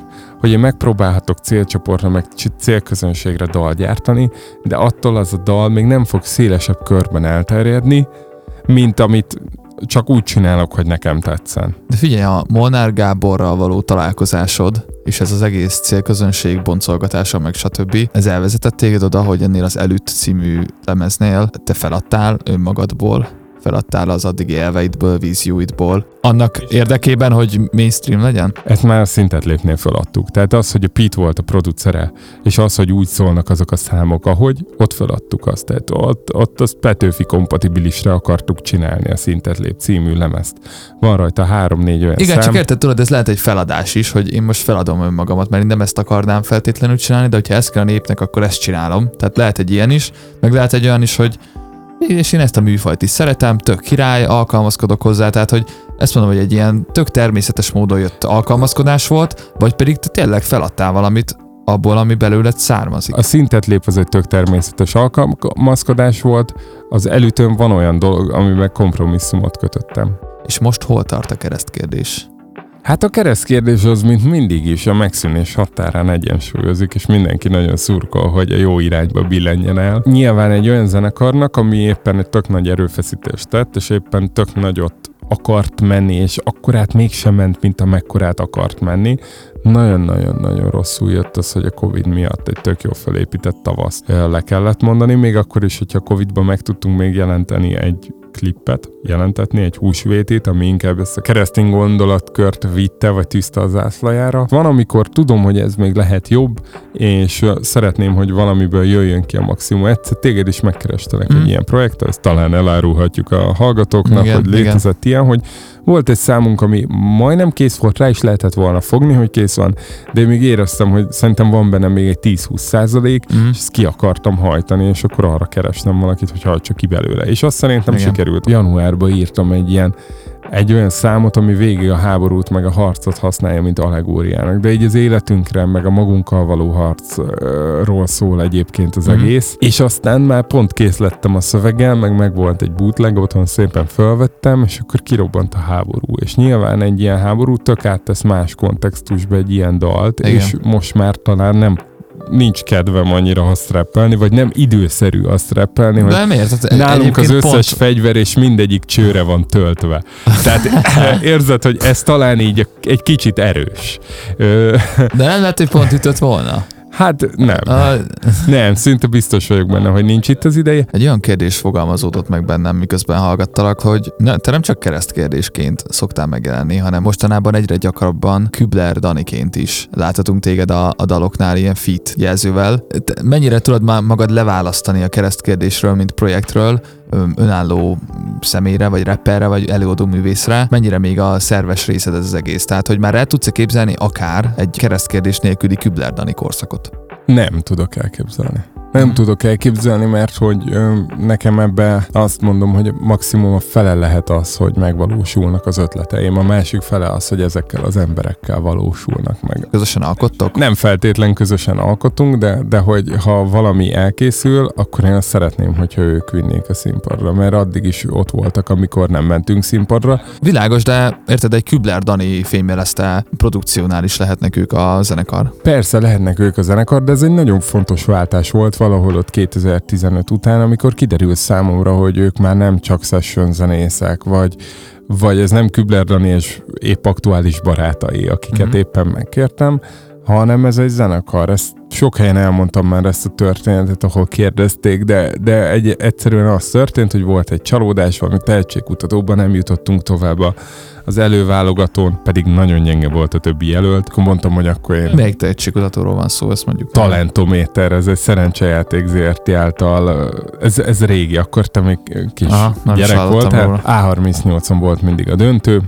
hogy én megpróbálhatok célcsoportra, meg célközönségre dal gyártani, de attól az a dal még nem fog szélesebb körben elterjedni, mint amit csak úgy csinálok, hogy nekem tetszen. De figyelj, a Molnár Gáborral való találkozásod, és ez az egész célközönség boncolgatása, meg stb. Ez elvezetett téged oda, hogy ennél az Előtt című lemeznél te feladtál önmagadból, feladtál az addigi elveidből, vízióidból, annak érdekében, hogy mainstream legyen? Ezt már szintet lépnél feladtuk. Tehát az, hogy a Pete volt a producere, és az, hogy úgy szólnak azok a számok, ahogy, ott feladtuk azt. Tehát ott, ott azt Petőfi kompatibilisre akartuk csinálni a szintet lép című lemezt. Van rajta három-négy olyan Igen, szám. csak érted, tudod, ez lehet egy feladás is, hogy én most feladom önmagamat, mert én nem ezt akarnám feltétlenül csinálni, de hogyha ezt kell a népnek, akkor ezt csinálom. Tehát lehet egy ilyen is, meg lehet egy olyan is, hogy és én ezt a műfajt is szeretem, tök király, alkalmazkodok hozzá, tehát hogy ezt mondom, hogy egy ilyen tök természetes módon jött alkalmazkodás volt, vagy pedig te tényleg feladtál valamit abból, ami belőled származik. A szintet lép az egy tök természetes alkalmazkodás volt, az előtön van olyan dolog, amiben kompromisszumot kötöttem. És most hol tart a keresztkérdés? Hát a keresztkérdés az, mint mindig is, a megszűnés határán egyensúlyozik, és mindenki nagyon szurkol, hogy a jó irányba billenjen el. Nyilván egy olyan zenekarnak, ami éppen egy tök nagy erőfeszítést tett, és éppen tök nagyot akart menni, és akkorát mégsem ment, mint amekkorát akart menni. Nagyon-nagyon-nagyon rosszul jött az, hogy a Covid miatt egy tök jó felépített tavaszt ö, le kellett mondani, még akkor is, hogyha Covid-ban meg tudtunk még jelenteni egy klippet, jelentetni, egy húsvétét, ami inkább ezt a keresztény gondolatkört vitte, vagy tűzte az zászlajára. Van, amikor tudom, hogy ez még lehet jobb, és szeretném, hogy valamiből jöjjön ki a maximum. Egyszer téged is megkerestelek Mm. egy ilyen projekttel, ezt talán elárulhatjuk a hallgatóknak, Igen, hogy igen. létezett ilyen, hogy volt egy számunk, ami majdnem kész volt, rá is lehetett volna fogni, hogy kész van, de én még éreztem, hogy szerintem van benne még egy 10-20 százalék, Mm. és ezt ki akartam hajtani, és akkor arra kerestem valakit, hogy hajtsa ki belőle. És azt szerintem Igen. sikerült. Januárban írtam egy ilyen egy olyan számot, ami végig a háborút meg a harcot használja, mint allegóriának. De így az életünkre, meg a magunkkal való harcról szól egyébként az Mhm. egész. És aztán már pont kész lettem a szöveggel, meg meg volt egy bootleg, otthon szépen felvettem, és akkor kirobbant a háború. És nyilván egy ilyen háború tök áttesz más kontextusba egy ilyen dalt, Igen. és most már talán nem nincs kedvem annyira azt rappelni, vagy nem időszerű azt rappelni, hogy De miért? Nálunk az összes fegyver és mindegyik csőre van töltve. Tehát érzed, hogy ez talán így egy kicsit erős. De nem lehet, hogy pont ütött volna. Hát nem. A, Nem, szinte biztos vagyok benne, hogy nincs itt az ideje. egy olyan kérdés fogalmazódott meg bennem, miközben hallgattalak, hogy ne, te nem csak keresztkérdésként szoktál megjelenni, hanem mostanában egyre gyakrabban Kübler Daniként is láthatunk téged a, a daloknál ilyen fit jelzővel. Te mennyire tudod már magad leválasztani a keresztkérdésről, mint projektről, önálló személyre, vagy rapperre, vagy előadó művészre, mennyire még a szerves részed ez az egész. Tehát, hogy már el tudsz képzelni akár egy keresztkérdés nélküli Kübler Dani korszakot. Nem tudok elképzelni. Nem tudok elképzelni, mert hogy ö, nekem ebbe azt mondom, hogy maximum a fele lehet az, hogy megvalósulnak az ötleteim, a másik fele az, hogy ezekkel az emberekkel valósulnak meg. Közösen alkottok? Nem feltétlen közösen alkotunk, de, de hogy ha valami elkészül, akkor én azt szeretném, hogyha ők vinnék a színpadra, mert addig is ott voltak, amikor nem mentünk színpadra. Világos, de érted, egy Kübler Dani fémjelezte produkciónál is lehetnek ők a zenekar. Persze lehetnek ők a zenekar, de ez egy nagyon fontos váltás volt valahol ott 2015 után, amikor kiderült számomra, hogy ők már nem csak session zenészek, vagy, vagy ez nem Kübler Dani és épp aktuális barátai, akiket Mhm. éppen megkértem, hanem ez egy zenekar. Ezt sok helyen elmondtam már ezt a történetet, ahol kérdezték, de, de egy, egyszerűen az történt, hogy volt egy csalódás, valami tehetségkutatóban nem jutottunk tovább a, az előválogatón, pedig nagyon gyenge volt a többi jelölt. Akkor mondtam, hogy akkor én Melyik tehetségkutatóról van szó, ezt mondjuk. Talentométer, ez egy szerencsejáték ZRT által, ez, ez régi, akkor te még kis Aha, gyerek voltál. róla. A38-on volt mindig a döntő,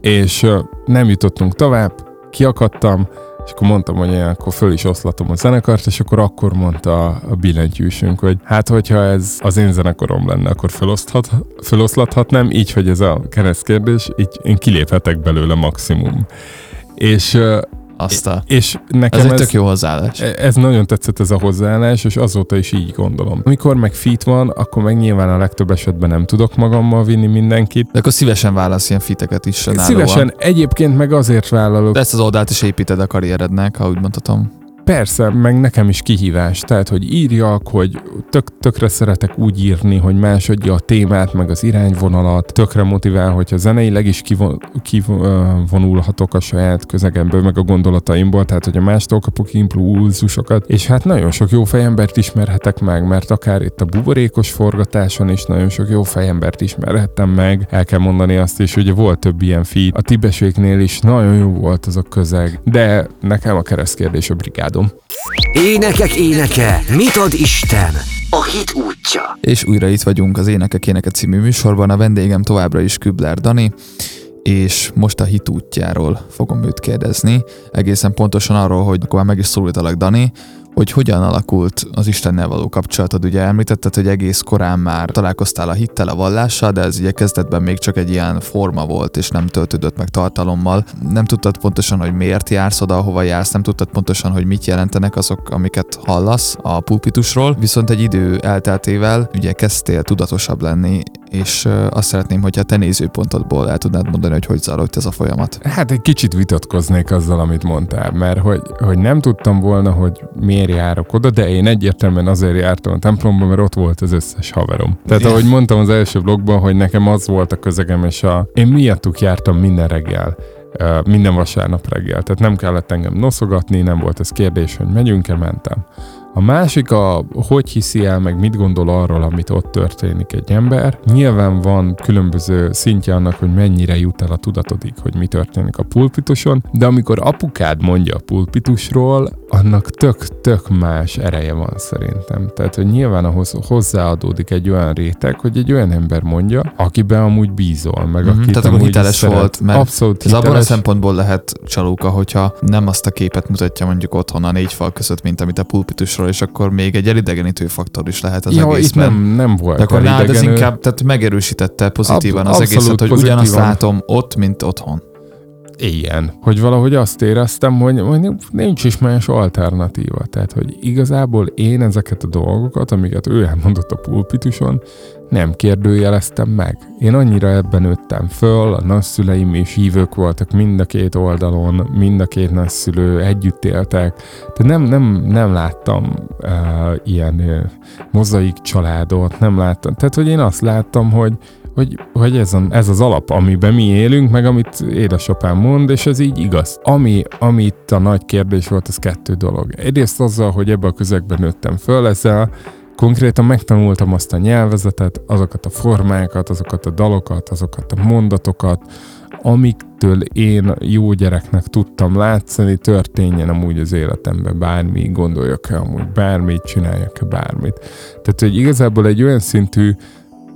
és nem jutottunk tovább, kiakadtam, és akkor mondtam, hogy én akkor föl is oszlatom a zenekart, és akkor akkor mondta a billentyűsünk, hogy hát hogyha ez az én zenekorom lenne, akkor feloszthat, feloszlathatnám, így, hogy ez a keresztkérdés, így én kiléphetek belőle maximum. És, Azt a... és nekem Ez egy tök jó hozzáállás. E- Ez nagyon tetszett ez a hozzáállás, és azóta is így gondolom. Amikor meg fit van, akkor meg nyilván a legtöbb esetben nem tudok magammal vinni mindenkit. De akkor szívesen válasz ilyen fiteket is. Szívesen egyébként meg azért vállalok. De ezt az oldalt is építed a karrierednek, ha úgy mondhatom. Persze, meg nekem is kihívás. Tehát, hogy írjak, hogy tök, tökre szeretek úgy írni, hogy más adja a témát, meg az irányvonalat. Tökre motivál, hogyha zeneileg is kivon, kivonulhatok a saját közegemből, meg a gondolataimból, tehát, hogy a mástól kapok impulzusokat. És hát nagyon sok jó fejembert ismerhetek meg, mert akár itt a buborékos forgatáson is nagyon sok jó fejembert ismerhettem meg. El kell mondani azt is, hogy volt több ilyen feed. A tibeséknél is nagyon jó volt az a közeg, de nekem a keresztkérdés a brigádom. Énekek éneke, mit ad Isten? A hit útja. És újra itt vagyunk az Énekek Éneke című műsorban. A vendégem továbbra is Kübler Dani, és most a hit útjáról fogom őt kérdezni. Egészen pontosan arról, hogy akkor már meg is szólítalak Dani, hogy hogyan alakult az Istennel való kapcsolatod. Ugye említetted, hogy egész korán már találkoztál a hittel, a vallással, de ez ugye kezdetben még csak egy ilyen forma volt, és nem töltődött meg tartalommal. Nem tudtad pontosan, hogy miért jársz oda, ahova jársz, nem tudtad pontosan, hogy mit jelentenek azok, amiket hallasz a pulpitusról, viszont egy idő elteltével ugye kezdtél tudatosabb lenni, és azt szeretném, hogyha te nézőpontodból el tudnád mondani, hogy hogy zajlott ez a folyamat. Hát egy kicsit vitatkoznék azzal, amit mondtál, mert hogy, hogy nem tudtam volna, hogy miért járok oda, de én egyértelműen azért jártam a templomba, mert ott volt az összes haverom. Tehát Ja. ahogy mondtam az első blogban, hogy nekem az volt a közegem, és a, én miattuk jártam minden reggel minden vasárnap reggel. Tehát nem kellett engem noszogatni, nem volt ez kérdés, hogy megyünk-e, mentem. A másik a, hogy hiszi el, meg mit gondol arról, amit ott történik egy ember. Nyilván van különböző szintje annak, hogy mennyire jut el a tudatodig, hogy mi történik a pulpituson, de amikor apukád mondja a pulpitusról, annak tök-tök más ereje van szerintem. Tehát, hogy nyilván ahhoz hozzáadódik egy olyan réteg, hogy egy olyan ember mondja, akiben amúgy bízol, meg Mhm, akit tehát akkor hiteles szeret. volt, mert Abszolút Ez abban a hiteles. szempontból lehet csalóka, hogyha nem azt a képet mutatja mondjuk otthon a négy fal között, mint amit a pulpitusról, és akkor még egy elidegenítő faktor is lehet az ja, itt egészben. nem, nem volt De akkor nálad ez inkább tehát megerősítette pozitívan Ab- az egészet, hogy ugyanazt pozitívan. látom ott, mint otthon. Ilyen. Hogy valahogy azt éreztem, hogy, hogy nincs is más alternatíva. Tehát, hogy igazából én ezeket a dolgokat, amiket ő elmondott a pulpituson, nem kérdőjeleztem meg. Én annyira ebben nőttem föl, a nagyszüleim is hívők voltak mind a két oldalon, mind a két nagyszülő együtt éltek. Tehát nem, nem, nem láttam uh, ilyen uh, mozaik családot, nem láttam. Tehát, hogy én azt láttam, hogy hogy, hogy ez, a, ez az alap, amiben mi élünk, meg amit édesapám mond, és ez így igaz. Ami, ami itt a nagy kérdés volt, az kettő dolog. Egyrészt azzal, hogy ebbe a közegben nőttem föl, ezzel konkrétan megtanultam azt a nyelvezetet, azokat a formákat, azokat a dalokat, azokat a mondatokat, amiktől én jó gyereknek tudtam látszani, történjen amúgy az életemben bármi, gondoljak-e amúgy bármit, csináljak-e bármit. Tehát, hogy igazából egy olyan szintű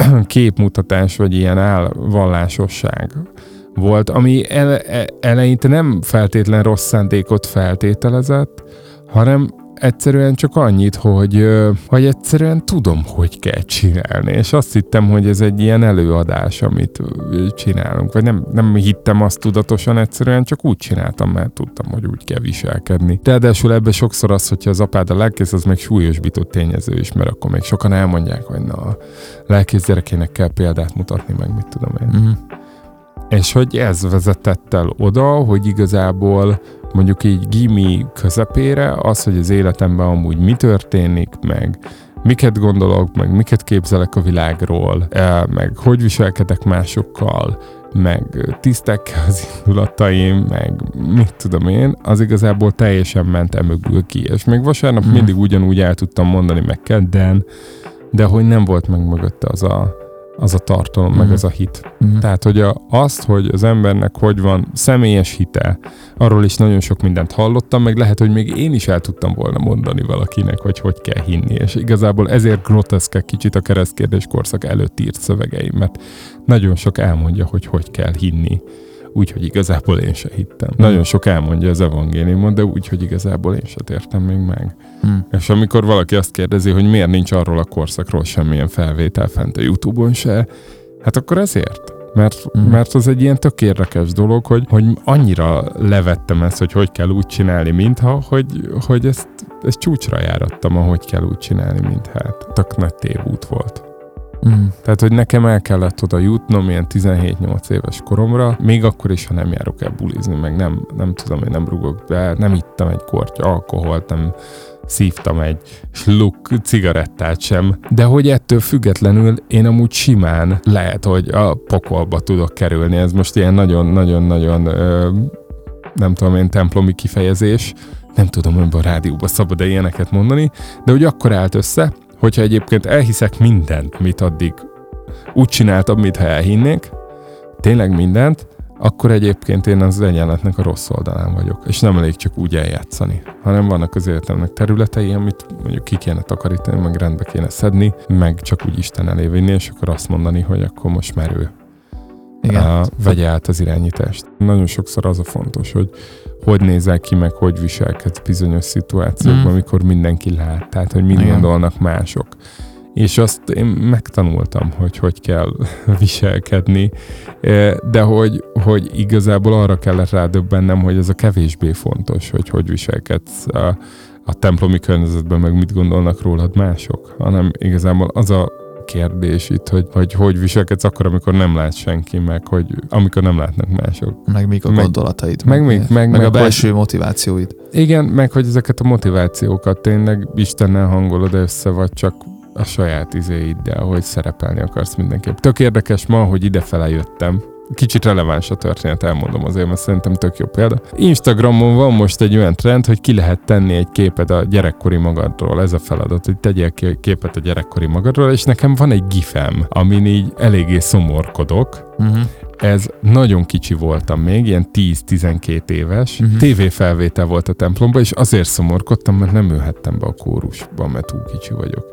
képmutatás, vagy ilyen elvallásosság volt, ami ele, eleinte nem feltétlen rossz szándékot feltételezett, hanem egyszerűen csak annyit, hogy, hogy egyszerűen tudom, hogy kell csinálni, és azt hittem, hogy ez egy ilyen előadás, amit csinálunk, vagy nem, nem hittem azt tudatosan, egyszerűen csak úgy csináltam, mert tudtam, hogy úgy kell viselkedni. Ráadásul ebbe sokszor az, hogyha az apád a lelkész, az meg súlyosbított tényező is, mert akkor még sokan elmondják, hogy na, a lelkész gyerekének kell példát mutatni, meg mit tudom én. Mm. És hogy ez vezetett el oda, hogy igazából mondjuk így gimi közepére az, hogy az életemben amúgy mi történik, meg miket gondolok, meg miket képzelek a világról, e, meg hogy viselkedek másokkal, meg tisztek az indulataim, meg mit tudom én, az igazából teljesen ment emögül ki. És még vasárnap mm. mindig ugyanúgy el tudtam mondani meg kedden, de hogy nem volt meg mögötte az a, az a tartalom, uh-huh. meg mhm. az a hit. Uh-huh. Tehát, hogy a, azt, hogy az embernek hogy van személyes hite, arról is nagyon sok mindent hallottam, meg lehet, hogy még én is el tudtam volna mondani valakinek, hogy hogy kell hinni, és igazából ezért groteszkek kicsit a keresztkérdés korszak előtt írt szövegeim, mert nagyon sok elmondja, hogy hogy kell hinni úgyhogy igazából én se hittem. Hmm. Nagyon sok elmondja az evangéliumot, de úgyhogy igazából én se értem még meg. Hmm. És amikor valaki azt kérdezi, hogy miért nincs arról a korszakról semmilyen felvétel fent a Youtube-on se, hát akkor ezért. Mert, hmm. mert az egy ilyen tök érdekes dolog, hogy, hogy annyira levettem ezt, hogy hogy kell úgy csinálni, mintha, hogy, hogy ezt, ezt csúcsra járattam, ahogy kell úgy csinálni, mintha. Hát tök nagy tévút volt. Mm. Tehát, hogy nekem el kellett oda jutnom ilyen 17-8 éves koromra, még akkor is, ha nem járok el bulizni, meg nem, nem tudom, én nem rugok be, nem ittam egy kortya alkoholt, nem szívtam egy sluk cigarettát sem, de hogy ettől függetlenül én amúgy simán lehet, hogy a pokolba tudok kerülni. Ez most ilyen nagyon-nagyon-nagyon nem tudom én templomi kifejezés, nem tudom, hogy a rádióban szabad-e ilyeneket mondani, de hogy akkor állt össze, hogyha egyébként elhiszek mindent, mit addig úgy csináltam, mintha elhinnék, tényleg mindent, akkor egyébként én az egyenletnek a rossz oldalán vagyok. És nem elég csak úgy eljátszani, hanem vannak az életemnek területei, amit mondjuk ki kéne takarítani, meg rendbe kéne szedni, meg csak úgy Isten elé vinni, és akkor azt mondani, hogy akkor most merő. Igen. Uh, vegye át az irányítást. Nagyon sokszor az a fontos, hogy hogy nézel ki, meg hogy viselkedsz bizonyos szituációkban, mm. amikor mindenki lát, tehát hogy mit Igen. gondolnak mások. És azt én megtanultam, hogy hogy kell viselkedni, de hogy, hogy igazából arra kellett rádöbbennem, hogy ez a kevésbé fontos, hogy hogy viselkedsz a, a templomi környezetben, meg mit gondolnak rólad mások, hanem igazából az a kérdés itt, hogy, hogy hogy viselkedsz akkor, amikor nem lát senki, meg hogy amikor nem látnak mások. Meg még a meg, gondolataid. Meg, meg, meg, meg, meg a belső hogy, motivációid. Igen, meg hogy ezeket a motivációkat tényleg Istennel hangolod össze, vagy csak a saját izéiddel, hogy szerepelni akarsz mindenképp. Tök érdekes ma, hogy idefele jöttem, kicsit releváns a történet, elmondom azért, mert szerintem tök jó példa. Instagramon van most egy olyan trend, hogy ki lehet tenni egy képet a gyerekkori magadról. Ez a feladat, hogy tegyél képet a gyerekkori magadról, és nekem van egy gifem, amin így eléggé szomorkodok, uh-huh ez nagyon kicsi voltam még, ilyen 10-12 éves. Uh-huh. TV felvétel volt a templomban, és azért szomorkodtam, mert nem ülhettem be a kórusba, mert túl kicsi vagyok.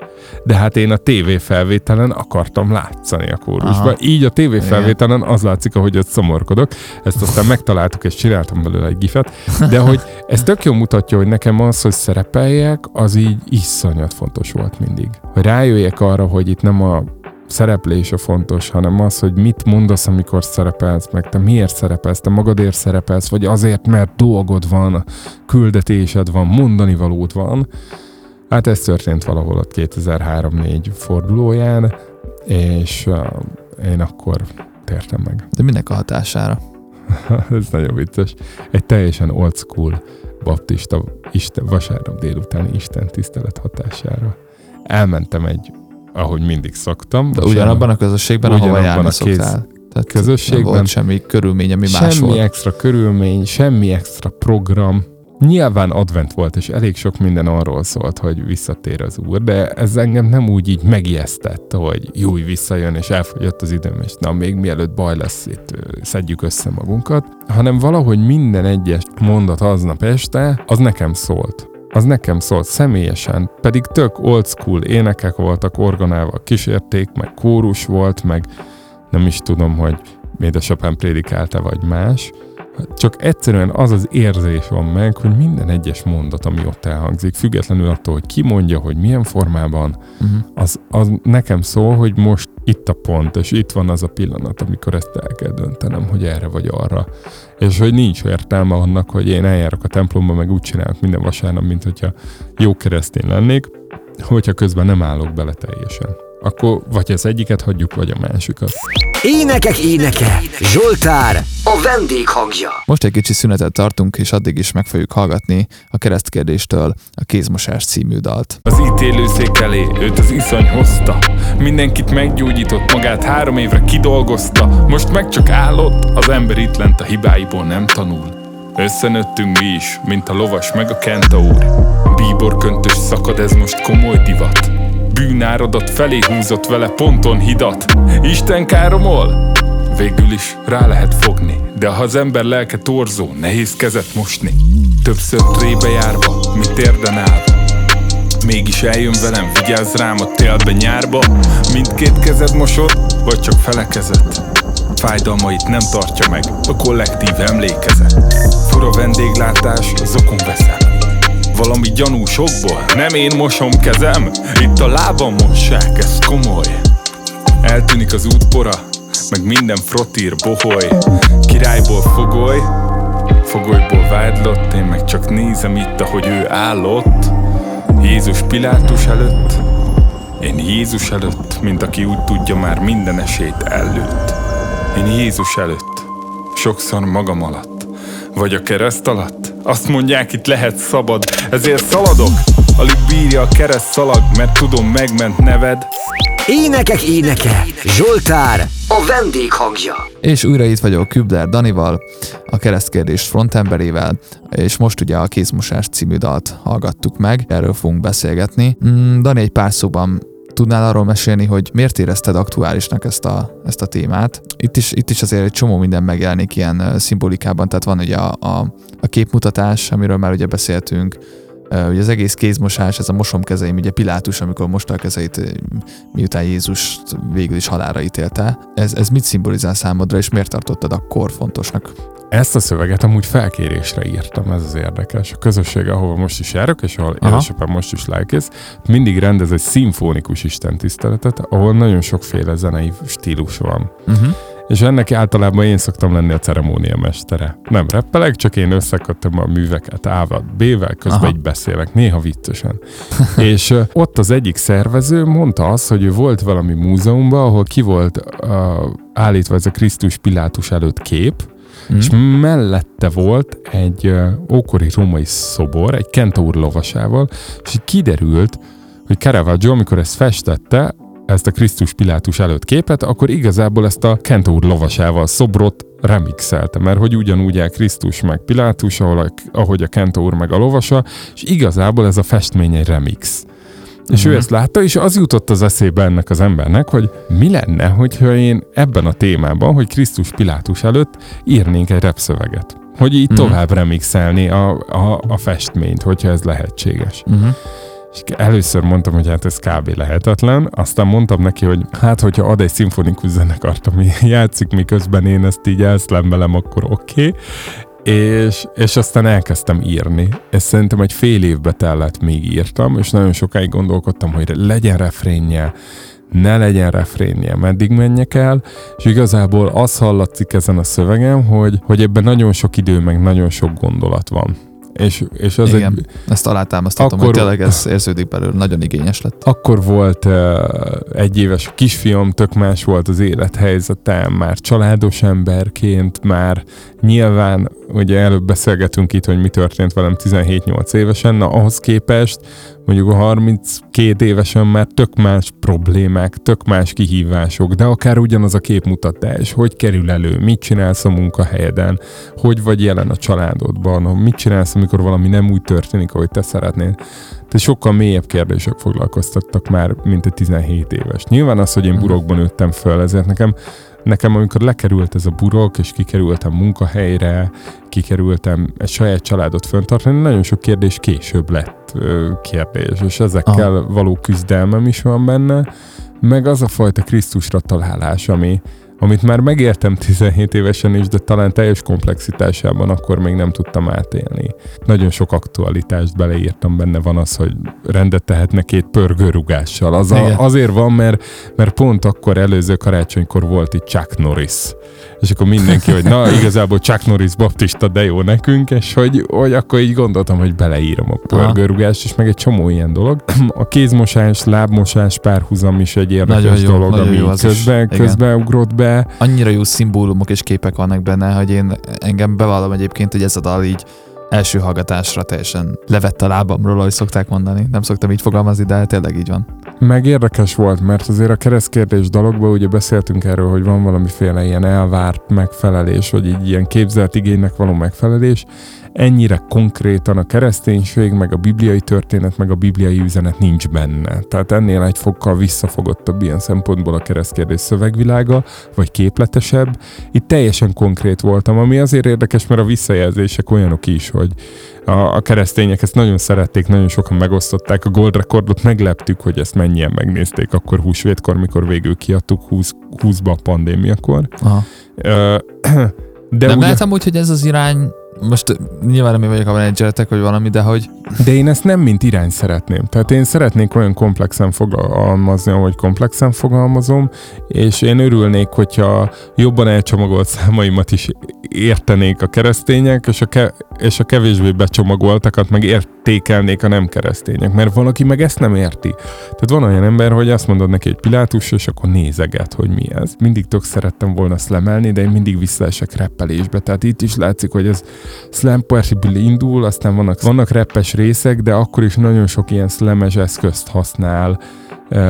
De hát én a TV felvételen akartam látszani a kórusba. Aha. Így a TV felvételen az látszik, ahogy ott szomorkodok. Ezt aztán megtaláltuk, és csináltam belőle egy gifet. De hogy ez tök jól mutatja, hogy nekem az, hogy szerepeljek, az így iszonyat fontos volt mindig. Hogy rájöjjek arra, hogy itt nem a szereplés a fontos, hanem az, hogy mit mondasz, amikor szerepelsz, meg te miért szerepelsz, te magadért szerepelsz, vagy azért, mert dolgod van, küldetésed van, mondani valód van. Hát ez történt valahol ott 2003-4 fordulóján, és uh, én akkor tértem meg. De minek a hatására? ez nagyon vicces. Egy teljesen old school baptista Isten, vasárnap délutáni Isten tisztelet hatására. Elmentem egy ahogy mindig szoktam. De ugyanabban a közösségben, ahova járni szoktál. Tehát közösségben. Nem volt semmi körülmény, ami semmi más Semmi extra körülmény, semmi extra program. Nyilván advent volt, és elég sok minden arról szólt, hogy visszatér az úr, de ez engem nem úgy így megijesztett, hogy jó, visszajön, és elfogyott az időm, és na, még mielőtt baj lesz, itt szedjük össze magunkat, hanem valahogy minden egyes mondat aznap este, az nekem szólt az nekem szólt személyesen, pedig tök old school énekek voltak, orgonával kísérték, meg kórus volt, meg nem is tudom, hogy édesapám prédikálta, vagy más. Csak egyszerűen az az érzés van meg, hogy minden egyes mondat, ami ott elhangzik, függetlenül attól, hogy ki mondja, hogy milyen formában, uh-huh. az, az nekem szól, hogy most itt a pont, és itt van az a pillanat, amikor ezt el kell döntenem, hogy erre vagy arra. És hogy nincs értelme annak, hogy én eljárok a templomba, meg úgy csinálok minden vasárnap, mint hogyha jó keresztény lennék, hogyha közben nem állok bele teljesen. Akkor vagy az egyiket hagyjuk, vagy a másikat. Énekek éneke, Zsoltár, a vendéghangja. Most egy kicsi szünetet tartunk, és addig is meg fogjuk hallgatni a keresztkérdéstől a Kézmosás című dalt. Az ítélőszék elé őt az iszony hozta Mindenkit meggyógyított, magát három évre kidolgozta Most meg csak állott, az ember itt lent a hibáiból nem tanul Összenőttünk mi is, mint a lovas meg a kentaur Bíbor köntös szakad, ez most komoly divat Bűnáradat felé húzott vele ponton hidat Isten káromol? Végül is rá lehet fogni De ha az ember lelke torzó, nehéz kezet mosni. Többször trébe járva, mint érden Mégis eljön velem, vigyázz rám a télbe nyárba. Mindkét kezed mosod, vagy csak felekezet Fájdalmait nem tartja meg a kollektív emlékezet. Fura vendéglátás, zokon veszem. Valami gyanúsokból Nem én mosom kezem, itt a lábam mossák, ez komoly. Eltűnik az útpora, meg minden frotír boholy. Királyból fogoly, fogolyból vádlott. Én meg csak nézem itt, ahogy ő állott. Jézus Pilátus előtt Én Jézus előtt, mint aki úgy tudja már minden esélyt előtt. Én Jézus előtt, sokszor magam alatt. Vagy a kereszt alatt? Azt mondják, itt lehet szabad, ezért szaladok Alig bírja a kereszt szalag, mert tudom megment neved Énekek éneke, Zsoltár, a vendéghangja. És újra itt vagyok Kübler Danival, a keresztkérdés frontemberével, és most ugye a Kézmosás című dalt hallgattuk meg, erről fogunk beszélgetni. Mm, Dani, egy pár szóban tudnál arról mesélni, hogy miért érezted aktuálisnak ezt a, ezt a témát? Itt is, itt is azért egy csomó minden megjelenik ilyen szimbolikában, tehát van ugye a, a, a képmutatás, amiről már ugye beszéltünk, ugye az egész kézmosás, ez a mosom kezeim, ugye Pilátus, amikor mosta a kezeit, miután Jézus végül is halára ítélte. Ez, ez mit szimbolizál számodra, és miért tartottad akkor fontosnak? Ezt a szöveget amúgy felkérésre írtam, ez az érdekes. A közösség, ahol most is járok, és ahol Aha. édesapám most is lelkész, mindig rendez egy szimfonikus istentiszteletet, ahol nagyon sokféle zenei stílus van. Uh-huh. És ennek általában én szoktam lenni a ceremónia mestere. Nem reppelek, csak én összekötöm a műveket A-val, B-vel, közben Aha. így beszélek, néha viccesen. és ott az egyik szervező mondta azt, hogy ő volt valami múzeumban, ahol ki volt uh, állítva ez a Krisztus Pilátus előtt kép, Mm. És mellette volt egy uh, ókori római szobor, egy kentaur lovasával, és így kiderült, hogy Caravaggio, amikor ezt festette, ezt a Krisztus Pilátus előtt képet, akkor igazából ezt a kentaur lovasával szobrot remixelte, mert hogy ugyanúgy el Krisztus meg Pilátus, ahol a, ahogy a kentaur meg a lovasa, és igazából ez a festmény egy remix. És uh-huh. ő ezt látta, és az jutott az eszébe ennek az embernek, hogy mi lenne, hogyha én ebben a témában, hogy Krisztus Pilátus előtt írnénk egy repszöveget. Hogy így uh-huh. tovább remixelni a, a, a festményt, hogyha ez lehetséges. Uh-huh. És először mondtam, hogy hát ez kb. lehetetlen, aztán mondtam neki, hogy hát, hogyha ad egy szimfonikus zenekart, ami játszik, miközben én ezt így elszlemmelem, akkor oké. Okay és, és aztán elkezdtem írni. Ez szerintem egy fél évbe tellett, még írtam, és nagyon sokáig gondolkodtam, hogy legyen refrénje, ne legyen refrénje, meddig menjek el, és igazából az hallatszik ezen a szövegem, hogy, hogy ebben nagyon sok idő, meg nagyon sok gondolat van. És, és az Igen, egy, ezt alátámasztatom, akkor, hogy tényleg ez érződik belőle, nagyon igényes lett. Akkor volt uh, egy éves kisfiam, tök más volt az élethelyzetem, már családos emberként, már nyilván, ugye előbb beszélgetünk itt, hogy mi történt velem 17-8 évesen, na ahhoz képest mondjuk a 32 évesen már tök más problémák, tök más kihívások, de akár ugyanaz a képmutatás, hogy kerül elő, mit csinálsz a munkahelyeden, hogy vagy jelen a családodban, mit csinálsz, amikor valami nem úgy történik, ahogy te szeretnél. Tehát sokkal mélyebb kérdések foglalkoztattak már, mint a 17 éves. Nyilván az, hogy én mhm. burokban nőttem föl, ezért nekem nekem amikor lekerült ez a burok, és kikerültem munkahelyre, kikerültem egy saját családot föntartani, nagyon sok kérdés később lett kérdés, és ezekkel Aha. való küzdelmem is van benne, meg az a fajta Krisztusra találás, ami, amit már megértem 17 évesen is, de talán teljes komplexitásában akkor még nem tudtam átélni. Nagyon sok aktualitást beleírtam, benne van az, hogy rendet tehetne két pörgőrugással. Az a, azért van, mert, mert pont akkor előző karácsonykor volt itt Chuck Norris. És akkor mindenki, hogy na, igazából Chuck Norris baptista, de jó nekünk, és hogy, hogy akkor így gondoltam, hogy beleírom a pörgőrugást, és meg egy csomó ilyen dolog. A kézmosás, lábmosás párhuzam is egy érdekes nagyon jó, dolog, ami jó közben, közben ugrott be, Annyira jó szimbólumok és képek vannak benne, hogy én engem bevallom egyébként, hogy ez a dal így első hallgatásra teljesen levett a lábamról, ahogy szokták mondani. Nem szoktam így fogalmazni, de tényleg így van. Meg érdekes volt, mert azért a keresztkérdés dalogban ugye beszéltünk erről, hogy van valamiféle ilyen elvárt megfelelés, vagy így ilyen képzelt igénynek való megfelelés, ennyire konkrétan a kereszténység, meg a bibliai történet, meg a bibliai üzenet nincs benne. Tehát ennél egy fokkal visszafogottabb ilyen szempontból a keresztkérdés szövegvilága, vagy képletesebb. Itt teljesen konkrét voltam, ami azért érdekes, mert a visszajelzések olyanok is, hogy a, a keresztények ezt nagyon szerették, nagyon sokan megosztották. A Gold Recordot megleptük, hogy ezt mennyien megnézték akkor húsvétkor, mikor végül kiadtuk 20, 20-ba a pandémiakor. Aha. De nem ugye... lehet amúgy, hogy ez az irány most nyilván nem én vagyok a menedzseretek, vagy valami, de hogy... De én ezt nem mint irány szeretném. Tehát én szeretnék olyan komplexen fogalmazni, ahogy komplexen fogalmazom, és én örülnék, hogyha jobban elcsomagolt számaimat is értenék a keresztények, és a, ke- és a kevésbé becsomagoltakat meg értékelnék a nem keresztények. Mert valaki meg ezt nem érti. Tehát van olyan ember, hogy azt mondod neki egy pilátus, és akkor nézeget, hogy mi ez. Mindig tök szerettem volna ezt lemelni, de én mindig visszaesek reppelésbe. Tehát itt is látszik, hogy ez slam poetry indul, aztán vannak, vannak reppes részek, de akkor is nagyon sok ilyen slames eszközt használ,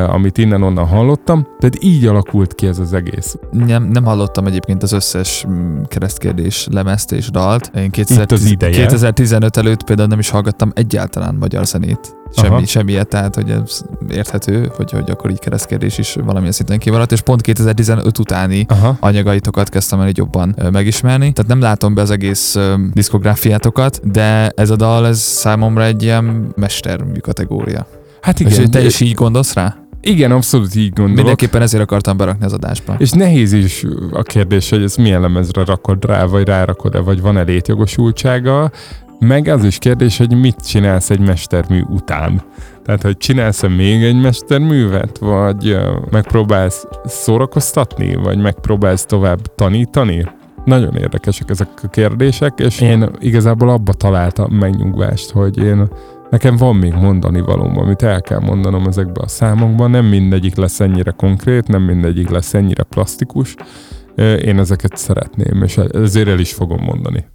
amit innen-onnan hallottam. Tehát így alakult ki ez az egész. Nem, nem hallottam egyébként az összes mm, keresztkérdés lemezt és dalt. Én 2010, 2015 előtt például nem is hallgattam egyáltalán magyar zenét. Semmi, semmiet, tehát hogy ez érthető, hogy, hogy akkor így keresztkérdés is valamilyen szinten kimaradt, és pont 2015 utáni Aha. anyagaitokat kezdtem el így jobban megismerni. Tehát nem látom be az egész diszkográfiátokat, de ez a dal, ez számomra egy ilyen mestermű kategória. Hát igen. És te is így gondolsz rá? Igen, abszolút így gondolok. Mindenképpen ezért akartam berakni az adásba. És nehéz is a kérdés, hogy ez milyen lemezre rakod rá, vagy rárakod-e, vagy van-e létjogosultsága. Meg az is kérdés, hogy mit csinálsz egy mestermű után. Tehát, hogy csinálsz-e még egy mesterművet, vagy megpróbálsz szórakoztatni, vagy megpróbálsz tovább tanítani? Nagyon érdekesek ezek a kérdések, és én igazából abba találtam megnyugvást, hogy én Nekem van még mondani valóm, amit el kell mondanom ezekben a számokban. Nem mindegyik lesz ennyire konkrét, nem mindegyik lesz ennyire plastikus. Én ezeket szeretném, és ezért el is fogom mondani.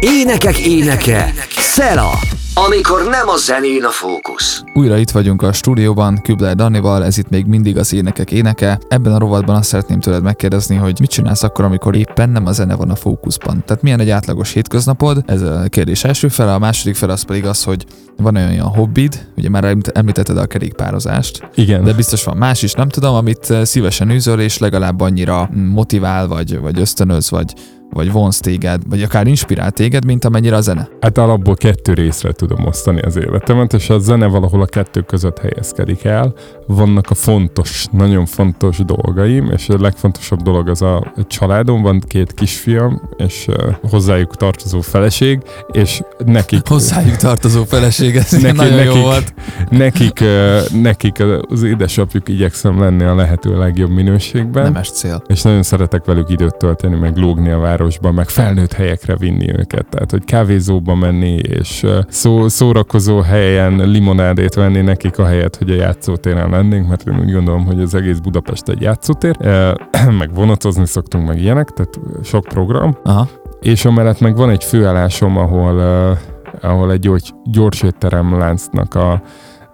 Énekek éneke, Szela, amikor nem a zenén a fókusz. Újra itt vagyunk a stúdióban, Kübler Dannival, ez itt még mindig az énekek éneke. Ebben a rovatban azt szeretném tőled megkérdezni, hogy mit csinálsz akkor, amikor éppen nem a zene van a fókuszban. Tehát milyen egy átlagos hétköznapod? Ez a kérdés első fele, a második fele az pedig az, hogy van olyan hobbid, ugye már említetted a kerékpározást. Igen. De biztos van más is, nem tudom, amit szívesen űzöl, és legalább annyira motivál, vagy, vagy ösztönöz, vagy vagy vonz téged, vagy akár inspirál téged, mint amennyire a zene? Hát alapból kettő részre tudom osztani az életemet, és a zene valahol a kettő között helyezkedik el. Vannak a fontos, nagyon fontos dolgaim, és a legfontosabb dolog az a családom, van két kisfiam, és hozzájuk tartozó feleség, és nekik... Hozzájuk tartozó feleség, ez neki, nagyon nekik, jó volt. Nekik, nekik az édesapjuk igyekszem lenni a lehető legjobb minőségben. Nemes cél. És nagyon szeretek velük időt tölteni, meg lógni a vár városba, meg felnőtt helyekre vinni őket. Tehát, hogy kávézóba menni, és szó, szórakozó helyen limonádét venni nekik a helyet, hogy a játszótéren lennénk, mert én úgy gondolom, hogy az egész Budapest egy játszótér, meg vonatozni szoktunk, meg ilyenek, tehát sok program. Aha. És amellett meg van egy főállásom, ahol, ahol egy gyors, gyors étterem láncnak a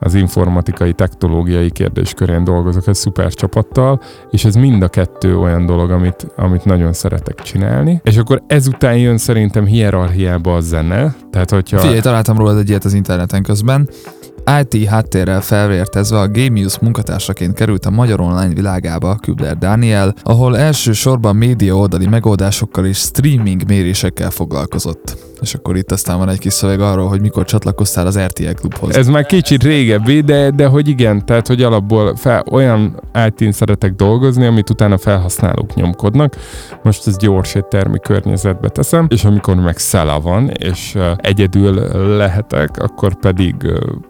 az informatikai, technológiai kérdéskörén dolgozok egy szuper csapattal, és ez mind a kettő olyan dolog, amit, amit nagyon szeretek csinálni. És akkor ezután jön szerintem hierarchiába a zene. Tehát, hogyha... Figyelj, találtam róla egy ilyet az interneten közben. IT háttérrel felvértezve a Gamius munkatársaként került a magyar online világába Kübler Daniel, ahol elsősorban média oldali megoldásokkal és streaming mérésekkel foglalkozott. És akkor itt aztán van egy kis szöveg arról, hogy mikor csatlakoztál az RTL klubhoz. Ez már kicsit régebbi, de, de hogy igen, tehát hogy alapból fel, olyan it szeretek dolgozni, amit utána felhasználók nyomkodnak. Most ez gyors éttermi környezetbe teszem, és amikor meg szela van, és egyedül lehetek, akkor pedig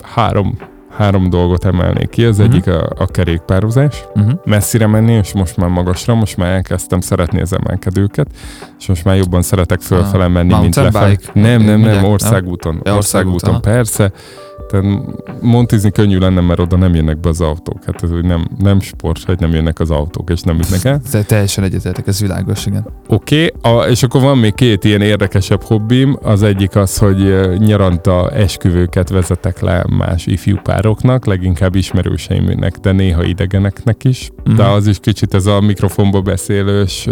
három három dolgot emelnék ki. Az Mhm. egyik a, a kerékpározás, Uh-huh. messzire menni, és most már magasra, most már elkezdtem szeretni az emelkedőket, és most már jobban szeretek fölfele menni, mint mountain lefelé. Nem, nem, nem, országúton. Ja, országúton, országúton, persze. Tehát montizni könnyű lenne, mert oda nem jönnek be az autók. Hát ez nem, nem sport, hogy nem jönnek az autók, és nem ütnek el. Te teljesen egyetértek, ez világos, igen. Oké, okay, és akkor van még két ilyen érdekesebb hobbim. Az egyik az, hogy nyaranta esküvőket vezetek le más ifjú pároknak, leginkább ismerőseimnek, de néha idegeneknek is. De Mhm. az is kicsit ez a mikrofonba beszélős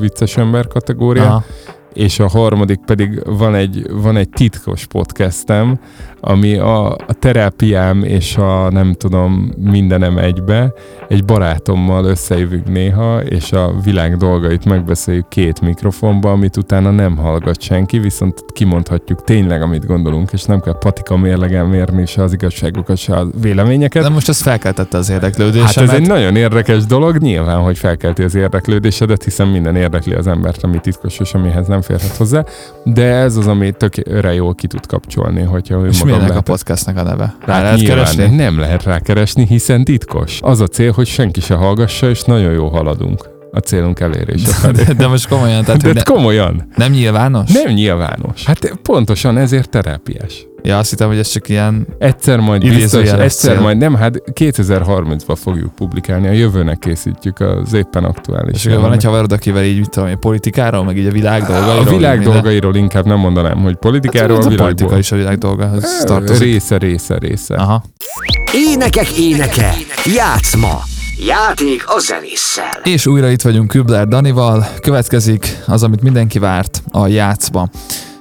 vicces ember kategória. Aha. És a harmadik pedig van egy, van egy titkos podcastem, ami a, a terápiám és a nem tudom mindenem egybe. Egy barátommal összejövünk néha, és a világ dolgait megbeszéljük két mikrofonba, amit utána nem hallgat senki, viszont kimondhatjuk tényleg, amit gondolunk, és nem kell patika mérlegen mérni se az igazságokat, se a véleményeket. De most ez felkeltette az érdeklődésemet. Hát ez egy nagyon érdekes dolog, nyilván, hogy felkelti az érdeklődésedet, hiszen minden érdekli az embert, ami titkos, és amihez nem férhet hozzá, de ez az, ami tökre jól ki tud kapcsolni, hogyha ő És mi ennek a lehet. podcastnek a neve? Rá Hát lehet keresni? Nem lehet rákeresni, hiszen titkos. Az a cél, hogy senki se hallgassa, és nagyon jó haladunk a célunk elérése felé. De, de most komolyan, tehát De ne, komolyan, nem nyilvános? nem nyilvános. Hát pontosan ezért terápiás. Ja, azt hittem, hogy ez csak ilyen... Egyszer majd biztos, egyszer cél. majd nem, hát 2030-ban fogjuk publikálni, a jövőnek készítjük az éppen aktuális. És akkor van egy haverod, akivel így, mit tudom politikáról, meg így a világ dolgairól. A világ minden- dolgairól inkább nem mondanám, hogy politikáról, Hát, a a politika is a világ dolgához tartozik. Része, része, része. Aha. Énekek éneke, játszma, játék a zenésszel. És újra itt vagyunk Kübler Danival. Következik az, amit mindenki várt, a játszma.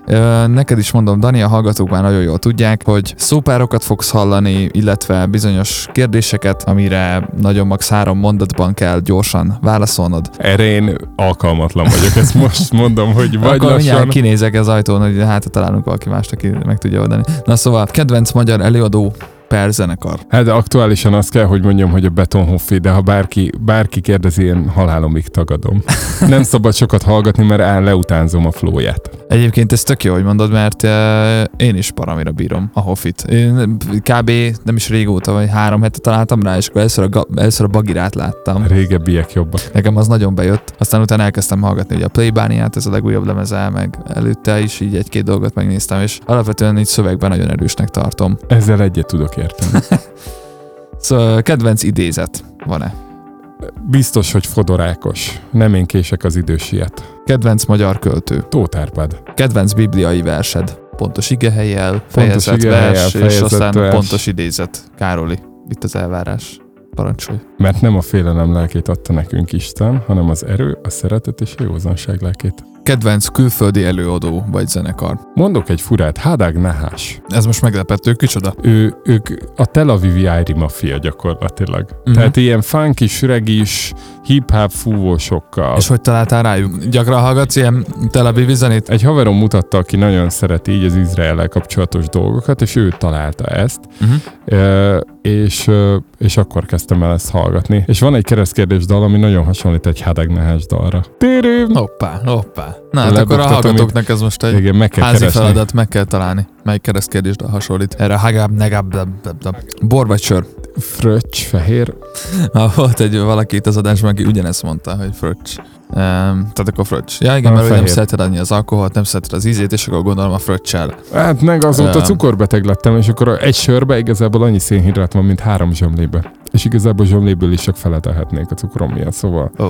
Ö, Neked is mondom, Dani, a hallgatók már nagyon jól tudják, hogy szópárokat fogsz hallani, illetve bizonyos kérdéseket, amire nagyon max három mondatban kell gyorsan válaszolnod. Erre én alkalmatlan vagyok, ezt most mondom, hogy vagy Akkor lassan. kinézek az ajtón, hogy hát találunk valaki mást, aki meg tudja oldani. Na szóval, kedvenc magyar előadó per zenekar. Hát de aktuálisan azt kell, hogy mondjam, hogy a Betonhoffi, de ha bárki, bárki kérdezi, én halálomig tagadom. Nem szabad sokat hallgatni, mert áll leutánzom a flóját. Egyébként ez tök jó, hogy mondod, mert uh, én is paramira bírom a Hoffit. Én kb. nem is régóta, vagy három hete találtam rá, és akkor először a, ga- először a bagirát láttam. Régebbiek jobbak. Nekem az nagyon bejött. Aztán utána elkezdtem hallgatni ugye a Playbániát, ez a legújabb lemeze, meg előtte is így egy-két dolgot megnéztem, és alapvetően így szövegben nagyon erősnek tartom. Ezzel egyet tudok érteni. Szóval kedvenc idézet van-e? Biztos, hogy Fodorákos. Nem én kések az idősiet. Kedvenc magyar költő. Tóth Árpád. Kedvenc bibliai versed. Pontos igehelyjel, fejezet, igehelyjel, vers, és fejezet, aztán vers. pontos idézet. Károli, itt az elvárás. Parancsolj. Mert nem a félelem lelkét adta nekünk Isten, hanem az erő, a szeretet és a józanság lelkét. Kedvenc külföldi előadó vagy zenekar. Mondok egy furát, Hadag Nahás. Ez most meglepető, kicsoda. Ő, ők a Tel Avivi Ári Mafia gyakorlatilag. Uh-huh. Tehát ilyen funkis, regis, hip-hop fúvósokkal. És hogy találtál rájuk? Gyakran hallgatsz ilyen Tel Aviv zenét? Egy haverom mutatta, aki nagyon szereti így az izrael kapcsolatos dolgokat, és ő találta ezt, Uh-huh. Ö, és, és akkor kezdtem el ezt hallgatni. És van egy keresztkérdés dal, ami nagyon hasonlít egy Hadag Nahás dalra. Térém! Hoppá, hoppá. Na hát akkor a hallgatóknak ez most egy Igen, meg kell házi keresni. feladat, meg kell találni. Melyik keresztkérdésre hasonlít? Erre hagab, negab. Bor vagy sör? Fröccs, fehér. Ah, volt egy valaki itt az adásban, aki ugyanezt mondta, hogy fröccs. Um, tehát akkor fröccs. Ja igen, Ah, mert hogy nem fehér. szereted adni az alkoholt, nem szereted az ízét, és akkor gondolom a fröccsel. Hát meg azóta Öm. cukorbeteg lettem, és akkor egy sörbe igazából annyi szénhidrát van, mint három zsomlébe. És igazából zsomléből is csak feletelhetnék a cukrom miatt, szóval Ó,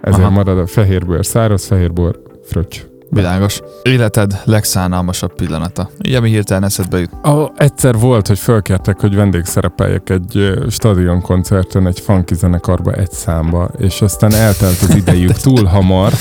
ezért Aha. marad a fehérbőr, száraz fehérbor, fröccs. Világos. Életed legszánalmasabb pillanata. Így, ami hirtelen eszedbe jut. Ah, egyszer volt, hogy fölkértek, hogy vendégszerepeljek egy ö, stadionkoncerten egy funky zenekarba egy számba, és aztán eltelt az idejük túl hamar,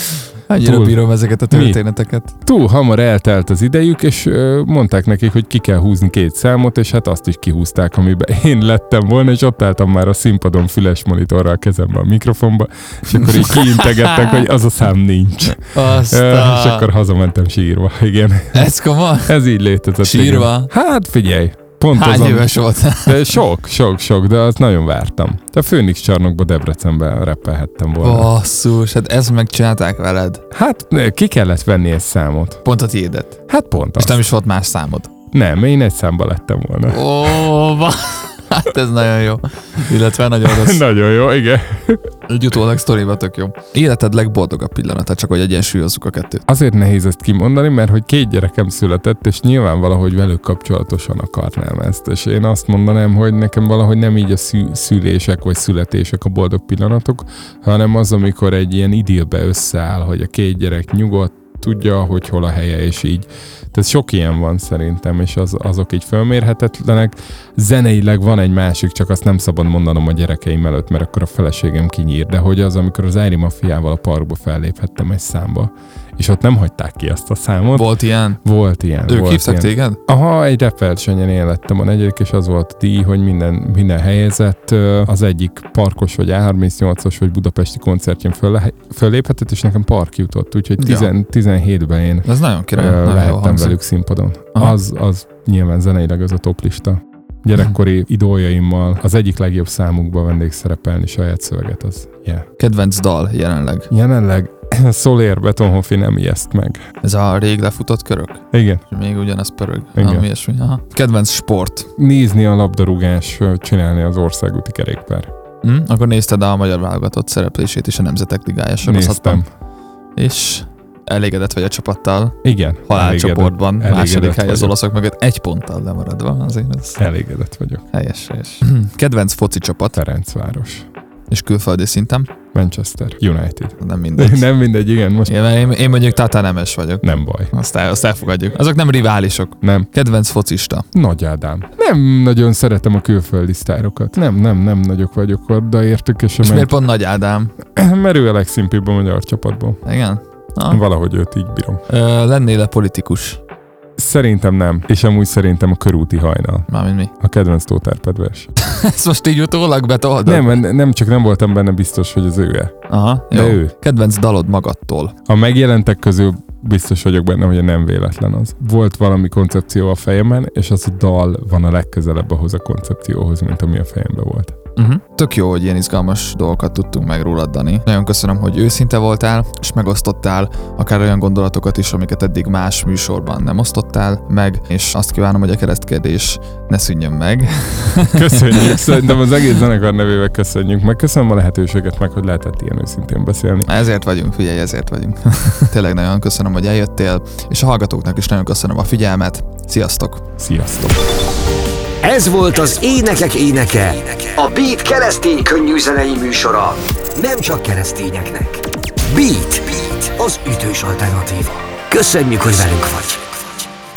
Annyira Túl- bírom ezeket a Mi? történeteket. túl hamar eltelt az idejük, és ö, mondták nekik, hogy ki kell húzni két számot, és hát azt is kihúzták, amiben én lettem volna, és ott álltam már a színpadon füles monitorral a kezembe a mikrofonba, és akkor így kiintegettek, hogy az a szám nincs. Ö, és akkor hazamentem sírva, igen. Ez komoly? Ez így létezett. Sírva? Igen. Hát figyelj, pont Hány azon, éves volt? de sok, sok, sok, de azt nagyon vártam. De a Főnix csarnokba Debrecenben reppelhettem volna. Basszus, hát ezt megcsinálták veled. Hát ki kellett venni egy számot. Pont a tiédet. Hát pont És az. nem is volt más számod. Nem, én egy számba lettem volna. Ó, ba... Hát ez nagyon jó. Illetve nagyon rossz. Nagyon jó, igen. Egy utólag sztoriba tök jó. Életed legboldogabb pillanata, csak hogy egyensúlyozzuk a kettőt. Azért nehéz ezt kimondani, mert hogy két gyerekem született, és nyilván valahogy velük kapcsolatosan akarnám ezt. És én azt mondanám, hogy nekem valahogy nem így a szü- szülések vagy születések a boldog pillanatok, hanem az, amikor egy ilyen idillbe összeáll, hogy a két gyerek nyugodt, tudja, hogy hol a helye, és így. Tehát sok ilyen van szerintem, és az, azok így fölmérhetetlenek. Zeneileg van egy másik, csak azt nem szabad mondanom a gyerekeim előtt, mert akkor a feleségem kinyír, de hogy az, amikor az Ári Mafiával a parkba felléphettem egy számba, és ott nem hagyták ki azt a számot. Volt ilyen? Volt ilyen. Ők volt hívtak ilyen. téged? Aha, egy repelsenyen én lettem a negyedik, és az volt a díj, hogy minden, minden helyezett az egyik parkos, vagy A38-os, vagy budapesti koncertjén föl, fölléphetett, és nekem park jutott, úgyhogy Ja. 10, 17-ben én Ez nagyon király. ö, nagyon lehettem velük színpadon. Aha. Az, az nyilván zeneileg az a toplista. Gyerekkori idoljaimmal az egyik legjobb számukba vendégszerepelni saját szöveget, az yeah. Kedvenc dal jelenleg. Jelenleg Solér Betonhoffi nem ijeszt meg. Ez a rég lefutott körök? Igen. Még ugyanaz pörög. Igen. Valami ilyesmi. Aha. Kedvenc sport. Nézni a labdarúgás, csinálni az országúti kerékpár. Hm? Akkor nézted a magyar válogatott szereplését is a Nemzetek Ligája sorozatban. Néztem. És elégedett vagy a csapattal. Igen. Halálcsoportban. elégedett- Második hely az olaszok mögött egy ponttal lemaradva. Azért ez Elégedett vagyok. helyes, helyes. Kedvenc foci csapat. Ferencváros. És külföldi szinten. Manchester United. Nem mindegy. nem mindegy, igen, most Én, én, én mondjuk Tata Nemes vagyok. nem baj. Azt, el, azt elfogadjuk. Azok nem riválisok. Nem. Kedvenc focista. Nagy Ádám. Nem nagyon szeretem a külföldi sztárokat. Nem, nem, nem nagyok vagyok odaértük, és, És és miért pont Nagy Ádám? mert ő a legszimpibb a magyar csapatból. Igen? Na. Valahogy őt így bírom. Ö, lennél-e politikus? Szerintem nem. És amúgy szerintem a körúti hajnal. Mármint mi? A kedvenc tóterpedvers. Ezt most így utólag betoldod? Nem, nem, csak nem voltam benne biztos, hogy az ő-e. Aha, De jó. ő. Kedvenc dalod magadtól. A megjelentek közül biztos vagyok benne, hogy nem véletlen az. Volt valami koncepció a fejemben, és az a dal van a legközelebb ahhoz a koncepcióhoz, mint ami a fejemben volt. Uh-huh. Tök jó, hogy ilyen izgalmas dolgokat tudtunk meg rólad, Dani. Nagyon köszönöm, hogy őszinte voltál, és megosztottál akár olyan gondolatokat is, amiket eddig más műsorban nem osztottál meg, és azt kívánom, hogy a keresztkérdés ne szűnjön meg. Köszönjük, szerintem az egész zenekar nevével köszönjük, meg köszönöm a lehetőséget, meg hogy lehetett ilyen őszintén beszélni. Ezért vagyunk, figyelj, ezért vagyunk. Tényleg nagyon köszönöm, hogy eljöttél, és a hallgatóknak is nagyon köszönöm a figyelmet. Sziasztok! Sziasztok! Ez volt az Énekek Éneke, a Beat keresztény könnyű zenei műsora. Nem csak keresztényeknek. Beat, Beat, az ütős alternatíva. Köszönjük, hogy velünk vagy.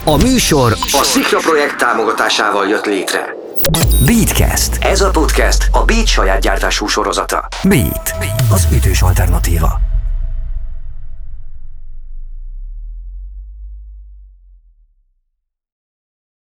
A műsor a Szikra projekt támogatásával jött létre. Beatcast. Ez a podcast a Beat saját gyártású sorozata. Beat, az ütős alternatíva.